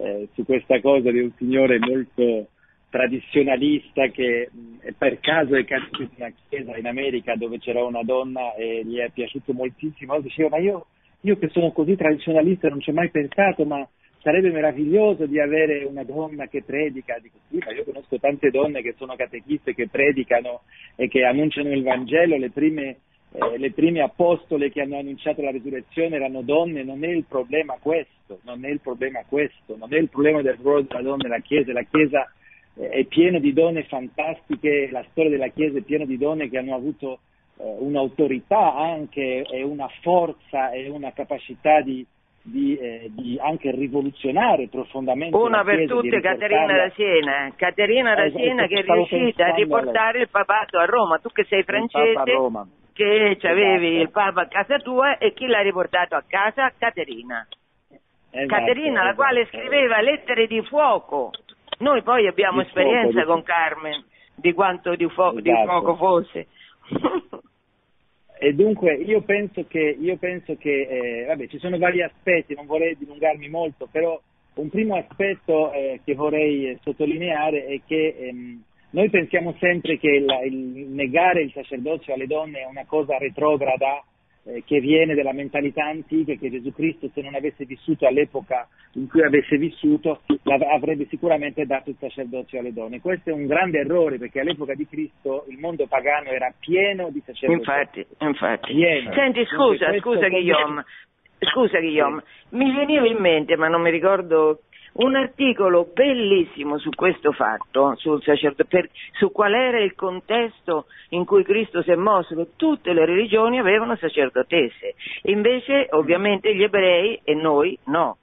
eh, su questa cosa di un signore molto tradizionalista che per caso è caduto in una chiesa in America dove c'era una donna e gli è piaciuto moltissimo, diceva ma io io che sono così tradizionalista non ci ho mai pensato, ma sarebbe meraviglioso di avere una donna che predica, dico sì, ma io conosco tante donne che sono catechiste, che predicano e che annunciano il Vangelo, le prime, eh, le prime apostole che hanno annunciato la risurrezione erano donne, non è il problema questo, non è il problema questo, non è il problema del ruolo della donna nella Chiesa, la Chiesa eh, è piena di donne fantastiche, la storia della Chiesa è piena di donne che hanno avuto eh, un'autorità anche e una forza e una capacità di, di, eh, di anche rivoluzionare profondamente. Una per chiesa, tutte, Caterina da Siena, Caterina da Siena che è riuscita a riportare il papato a Roma, tu che sei francese, che avevi esatto. il papa a casa tua e chi l'ha riportato a casa? Caterina. Esatto, Caterina, esatto. la quale scriveva lettere di fuoco. Noi poi abbiamo di esperienza fuoco, con Carmen di quanto di, fuoco, di esatto. fuoco fosse. E dunque io penso che, io penso che eh, vabbè, ci sono vari aspetti, non vorrei dilungarmi molto, però un primo aspetto eh, che vorrei sottolineare è che ehm, noi pensiamo sempre che il, il negare il sacerdozio alle donne è una cosa retrograda eh, che viene dalla mentalità antica che Gesù Cristo se non avesse vissuto all'epoca in cui avesse vissuto avrebbe sicuramente dato il sacerdozio alle donne. Questo è un grande errore perché all'epoca di Cristo il mondo pagano era pieno di sacerdoti. Infatti, infatti. Pieno. Senti, scusa, scusa Guillaume, scusa Guillaume, mi veniva in mente, ma non mi ricordo un articolo bellissimo su questo fatto, per, su qual era il contesto in cui Cristo si è mosso, tutte le religioni avevano sacerdotesse, invece ovviamente gli ebrei e noi no.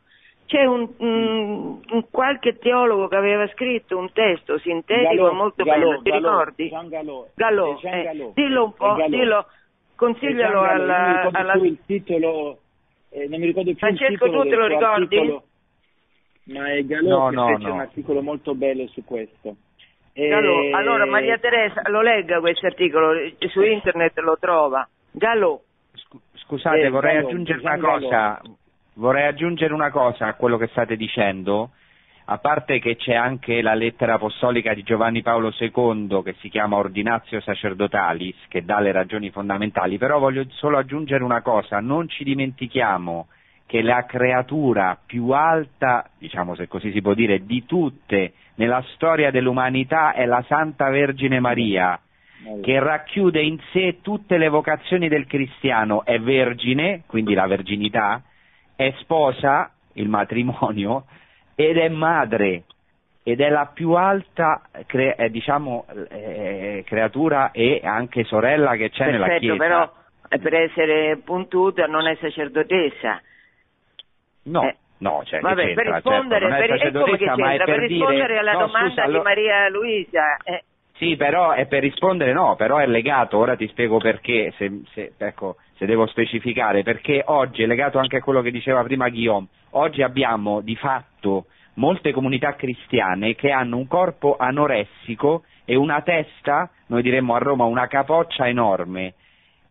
C'è un, un, un qualche teologo che aveva scritto un testo sintetico Gallo, molto Gallo, bello, ti Gallo, ricordi? Gallo, Gallo, eh, dillo un po', dillo, consiglialo alla... alla... Il titolo, eh, non mi ricordo più Francesco, il titolo tu te lo ricordi? Articolo ma è Galò no, che no, fece no. un articolo molto bello su questo. E... Galò, allora Maria Teresa lo legga questo articolo, su internet lo trova. Galò. Scusate, eh, vorrei Gallo, aggiungere una cosa. Vorrei aggiungere una cosa a quello che state dicendo, a parte che c'è anche la lettera apostolica di Giovanni Paolo II che si chiama Ordinatio Sacerdotalis, che dà le ragioni fondamentali, però voglio solo aggiungere una cosa, non ci dimentichiamo che la creatura più alta, diciamo se così si può dire, di tutte nella storia dell'umanità è la Santa Vergine Maria, che racchiude in sé tutte le vocazioni del cristiano, è vergine, quindi la verginità, è sposa, il matrimonio, ed è madre, ed è la più alta cre- eh, diciamo, eh, creatura e anche sorella che c'è Perfetto, nella Chiesa. però per essere puntuta non è sacerdotessa. No, eh. no, cioè, Vabbè, per certo, rispondere, certo, per, ecco che per, per rispondere dire... alla no, domanda scusa, di allora... Maria Luisa. Eh. Sì, però è per rispondere no, però è legato, ora ti spiego perché, se, se, ecco, se devo specificare, perché oggi è legato anche a quello che diceva prima Guillaume, oggi abbiamo di fatto molte comunità cristiane che hanno un corpo anoressico e una testa, noi diremmo a Roma, una capoccia enorme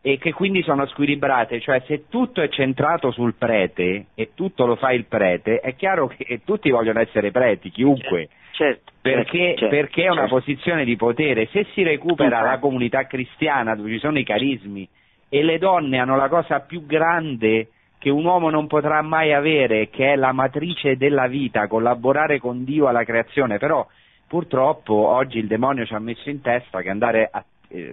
e che quindi sono squilibrate, cioè se tutto è centrato sul prete e tutto lo fa il prete, è chiaro che tutti vogliono essere preti, chiunque, Certo, perché, certo, perché è una certo. posizione di potere. Se si recupera la comunità cristiana dove ci sono i carismi e le donne hanno la cosa più grande che un uomo non potrà mai avere, che è la matrice della vita, collaborare con Dio alla creazione, però purtroppo oggi il demonio ci ha messo in testa che andare a eh,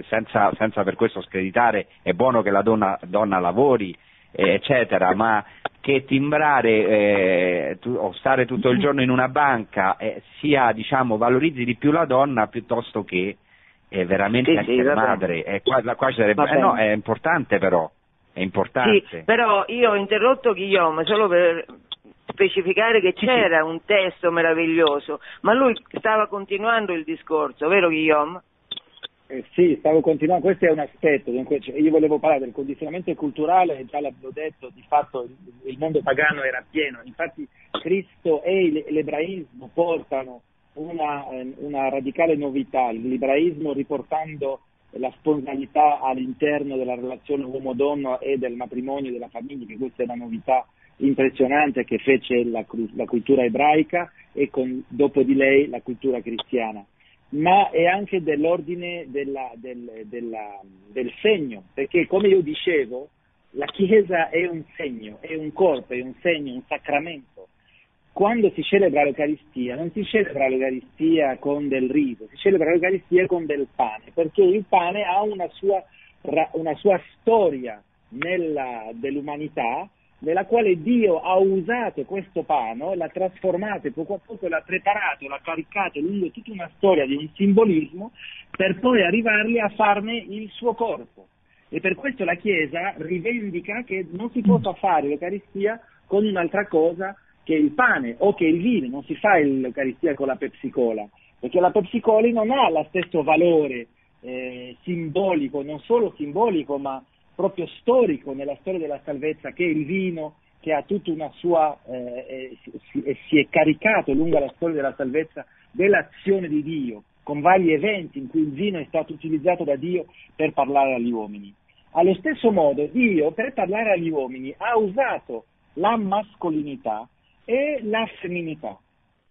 senza, senza per questo screditare, è buono che la donna, donna lavori, eh, eccetera, ma che timbrare eh, tu- o stare tutto il giorno in una banca eh, sia, diciamo, valorizzi di più la donna piuttosto che eh, veramente Sì, sì, va bene. madre. Eh, qua, qua sarebbe- eh, no, è importante però, è importante. Sì, però io ho interrotto Guillaume solo per specificare che c'era un testo meraviglioso, ma lui stava continuando il discorso, vero Guillaume? Eh, sì, stavo continuando, questo è un aspetto, dunque, cioè, io volevo parlare del condizionamento culturale, già l'avevo detto, di fatto il, il mondo pagano era pieno, infatti Cristo e l'ebraismo portano una, eh, una radicale novità, l'ebraismo riportando la spontaneità all'interno della relazione uomo-donna e del matrimonio della famiglia, che questa è una novità impressionante che fece la, la cultura ebraica e con, dopo di lei la cultura cristiana ma è anche dell'ordine della- del, della- del segno, perché come io dicevo, la Chiesa è un segno, è un corpo, è un segno, un sacramento. Quando si celebra l'Eucaristia, non si celebra l'Eucaristia con del riso, si celebra l'Eucaristia con del pane, perché il pane ha una sua, una sua storia nella- dell'umanità nella quale Dio ha usato questo pane, l'ha trasformato, e poco a poco l'ha preparato, l'ha caricato lungo tutta una storia di un simbolismo per poi arrivarli a farne il suo corpo. E per questo la Chiesa rivendica che non si possa fare l'Eucaristia con un'altra cosa che il pane o che il vino, non si fa l'Eucaristia con la Pepsi Cola, perché la Pepsi Cola non ha lo stesso valore eh, simbolico, non solo simbolico, ma proprio storico nella storia della salvezza che è il vino che ha tutta una sua eh, eh, si, si- è caricato lungo la storia della salvezza dell'azione di Dio con vari eventi in cui il vino è stato utilizzato da Dio per parlare agli uomini. Allo stesso modo Dio per parlare agli uomini ha usato la mascolinità e la femminità.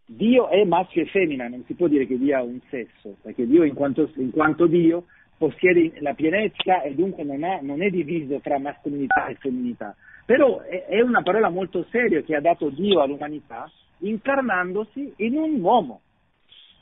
Dio è maschio e femmina, non si può dire che Dio ha un sesso, perché Dio in quanto, in quanto Dio possiede la pienezza e dunque non, ha- non è diviso tra mascolinità e femminilità. Però è, è una parola molto seria che ha dato Dio all'umanità incarnandosi in un uomo,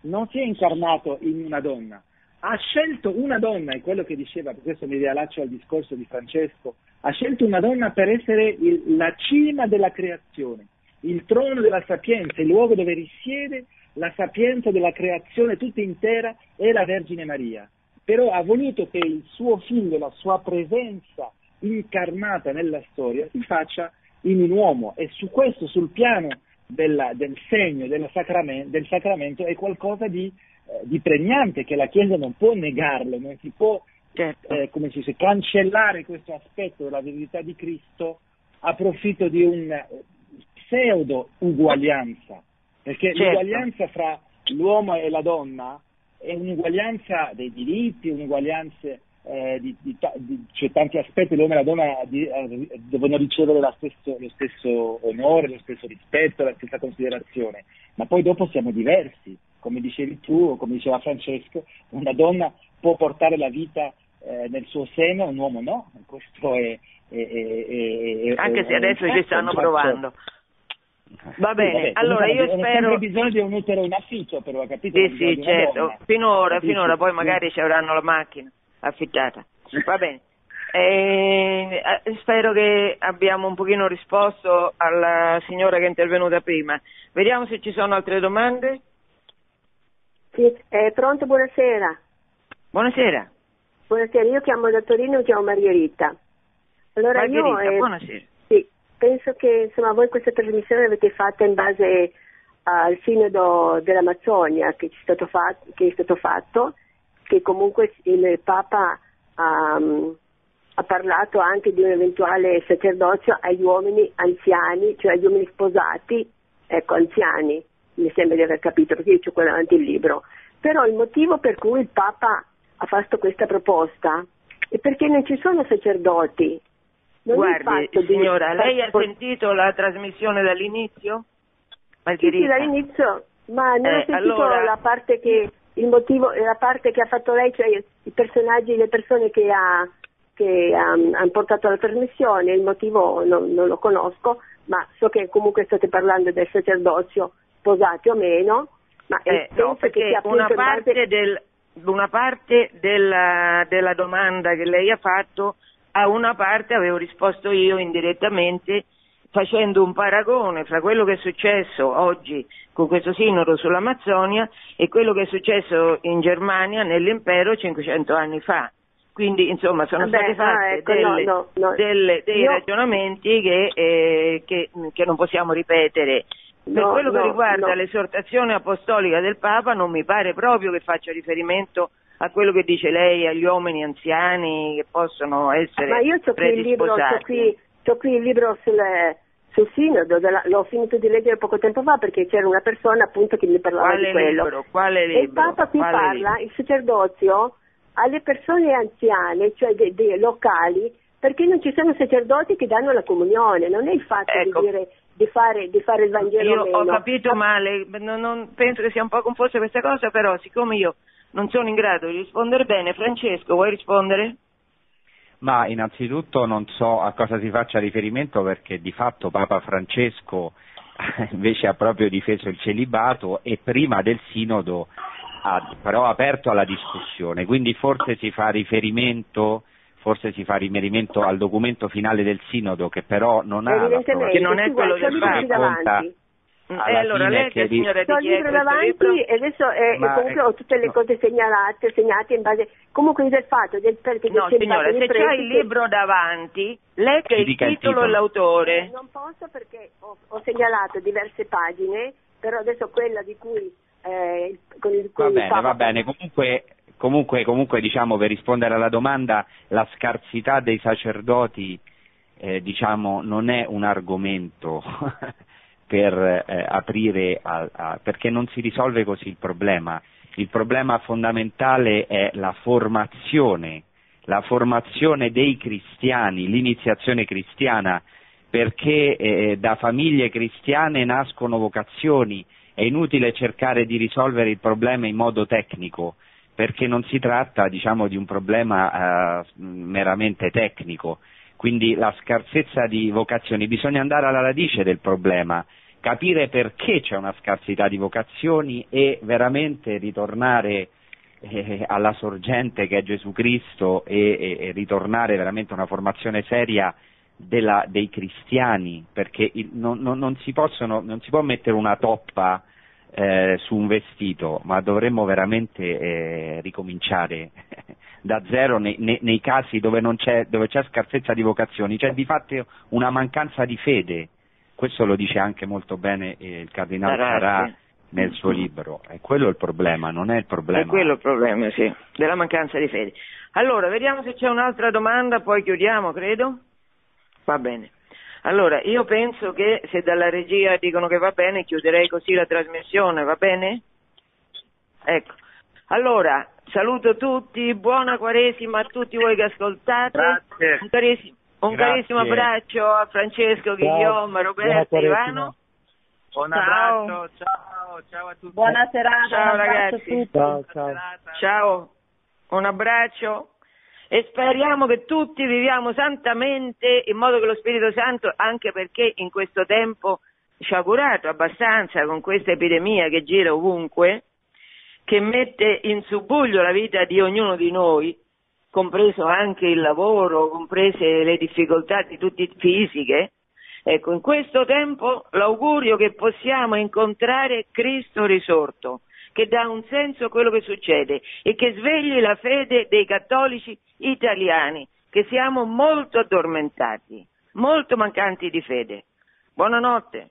non si è incarnato in una donna. Ha scelto una donna, è quello che diceva, per questo mi riallaccio al discorso di Francesco, ha scelto una donna per essere il- la cima della creazione, il trono della sapienza, il luogo dove risiede la sapienza della creazione tutta intera è la Vergine Maria. Però ha voluto che il suo figlio, la sua presenza incarnata nella storia si faccia in un uomo e su questo, sul piano della- del segno del sacramento, del sacramento è qualcosa di, eh, di pregnante che la Chiesa non può negarlo, non si può Certo. eh, come si dice, cancellare questo aspetto della verità di Cristo a profitto di un pseudo uguaglianza, perché Certo. l'uguaglianza fra l'uomo e la donna è un'uguaglianza dei diritti, un'uguaglianza eh, di, di di- cioè tanti aspetti l'uomo e la donna di- eh, devono ricevere stesso- lo stesso onore, lo stesso rispetto, la stessa considerazione, ma poi dopo siamo diversi, come dicevi tu o come diceva Francesco, una donna può portare la vita eh, nel suo seno, un uomo no, questo è... è- è- è- Anche se adesso ci stanno fatto- provando. Va Sì, bene, vabbè, allora io spero... sempre bisogno di un utero in affitto, però, capito? Sì, sì, certo, finora, Capisci? finora, poi Sì. magari ci avranno la macchina affittata. Va bene. Eh, eh, spero che abbiamo un pochino risposto alla signora che è intervenuta prima. Vediamo se ci sono altre domande. Sì, eh, pronto, buonasera. Buonasera. Buonasera, io chiamo da Torino, chiamo Margherita. Allora io Margherita, eh, buonasera. Penso che insomma voi questa trasmissione l'avete fatta in base al sinodo dell'Amazzonia che, fatto, che è stato fatto, che comunque il Papa ha, ha parlato anche di un eventuale sacerdozio agli uomini anziani, cioè agli uomini sposati, ecco, anziani. mi sembra di aver capito, perché io ho qua davanti il libro. Però il motivo per cui il Papa ha fatto questa proposta è perché non ci sono sacerdoti. Non Guardi, di... signora, lei ha sentito la trasmissione dall'inizio? Margherita? Sì, sì, dall'inizio, ma non eh, ho sentito allora... la parte che il motivo, la parte che ha fatto lei, cioè i personaggi, le persone che ha, che ha, hanno portato alla trasmissione, il motivo non, non, lo conosco, ma so che comunque state parlando del sacerdozio, sposati o meno, ma eh, no, perché una parte, base... del, una parte della, della domanda che lei ha fatto, a una parte avevo risposto io indirettamente facendo un paragone fra quello che è successo oggi con questo sinodo sull'Amazzonia e quello che è successo in Germania nell'impero 500 anni fa. Quindi insomma sono Vabbè, state fatte ah, ecco, delle, no, no, delle, dei io... ragionamenti che, eh, che, che, non possiamo ripetere. Per quello che riguarda l'esortazione apostolica del Papa non mi pare proprio che faccia riferimento a quello che dice lei, agli uomini anziani che possono essere Ma io ho qui il libro, ho qui, qui il libro sulle, sul sinodo, della, l'ho finito di leggere poco tempo fa perché c'era una persona appunto che mi parlava Quale di quello. Libro? Quale libro? E il Papa qui Quale parla, libro? il sacerdozio, alle persone anziane, cioè dei, dei locali, perché non ci sono sacerdoti che danno la comunione, non è il fatto ecco. di dire di fare, di fare, il Vangelo io ho capito male, non, non, penso che sia un po' confusa questa cosa, però siccome io non sono in grado di rispondere bene, Francesco vuoi rispondere? Ma innanzitutto non so a cosa si faccia riferimento perché di fatto Papa Francesco invece ha proprio difeso il celibato e prima del sinodo ha però aperto alla discussione, quindi forse si fa riferimento forse si fa riferimento al documento finale del sinodo che però non ha che non è quello del Papa e allora lei che signora Ho il libro davanti e adesso è, Ma, comunque ho tutte le no. cose segnalate, segnate in base comunque del fatto del perché No signora, se prestiti- c'è il libro davanti, legga Ci il dica il titolo e titolo. l'autore. Non posso perché ho, ho segnalato diverse pagine, però adesso quella di cui eh, il- con il cui Va il bene, Papa- va bene, comunque, comunque, comunque diciamo per rispondere alla domanda, la scarsità dei sacerdoti eh, diciamo, non è un argomento per eh, aprire, a- a- perché non si risolve così il problema. Il problema fondamentale è la formazione, la formazione dei cristiani, l'iniziazione cristiana, perché eh, da famiglie cristiane nascono vocazioni, è inutile cercare di risolvere il problema in modo tecnico, perché non si tratta diciamo, di un problema eh, meramente tecnico, quindi la scarsezza di vocazioni, bisogna andare alla radice del problema, capire perché c'è una scarsità di vocazioni e veramente ritornare eh, alla sorgente che è Gesù Cristo e, e- e ritornare veramente a una formazione seria della- dei cristiani, perché il- non, non- non si possono- non si può mettere una toppa eh, su un vestito, ma dovremmo veramente eh, ricominciare da zero nei, nei- nei casi dove, dove c'è scarsezza di vocazioni, c'è di fatto una mancanza di fede. Questo lo dice anche molto bene eh, il cardinale sì. nel suo libro. E quello è il problema, non è il problema. È quello il problema, sì, della mancanza di fede. Allora, vediamo se c'è un'altra domanda, poi chiudiamo, credo. Va bene. Allora, io penso che se dalla regia dicono che va bene, chiuderei così la trasmissione, va bene? Ecco. Allora, saluto tutti, buona Quaresima a tutti voi che ascoltate. Grazie. Un, Grazie. carissimo abbraccio a Francesco, Guillaume, Roberto, Ivano. Un Ciao. abbraccio, ciao, ciao a tutti. Buona serata, Ciao, ragazzi. tutti. Ciao, ciao. Ciao, un abbraccio e speriamo che tutti viviamo santamente in modo che lo Spirito Santo, anche perché in questo tempo ci ha curato abbastanza con questa epidemia che gira ovunque, che mette in subbuglio la vita di ognuno di noi, compreso anche il lavoro, comprese le difficoltà di tutti fisiche. Ecco, in questo tempo l'augurio che possiamo incontrare Cristo risorto, che dà un senso a quello che succede e che svegli la fede dei cattolici italiani, che siamo molto addormentati, molto mancanti di fede. Buonanotte.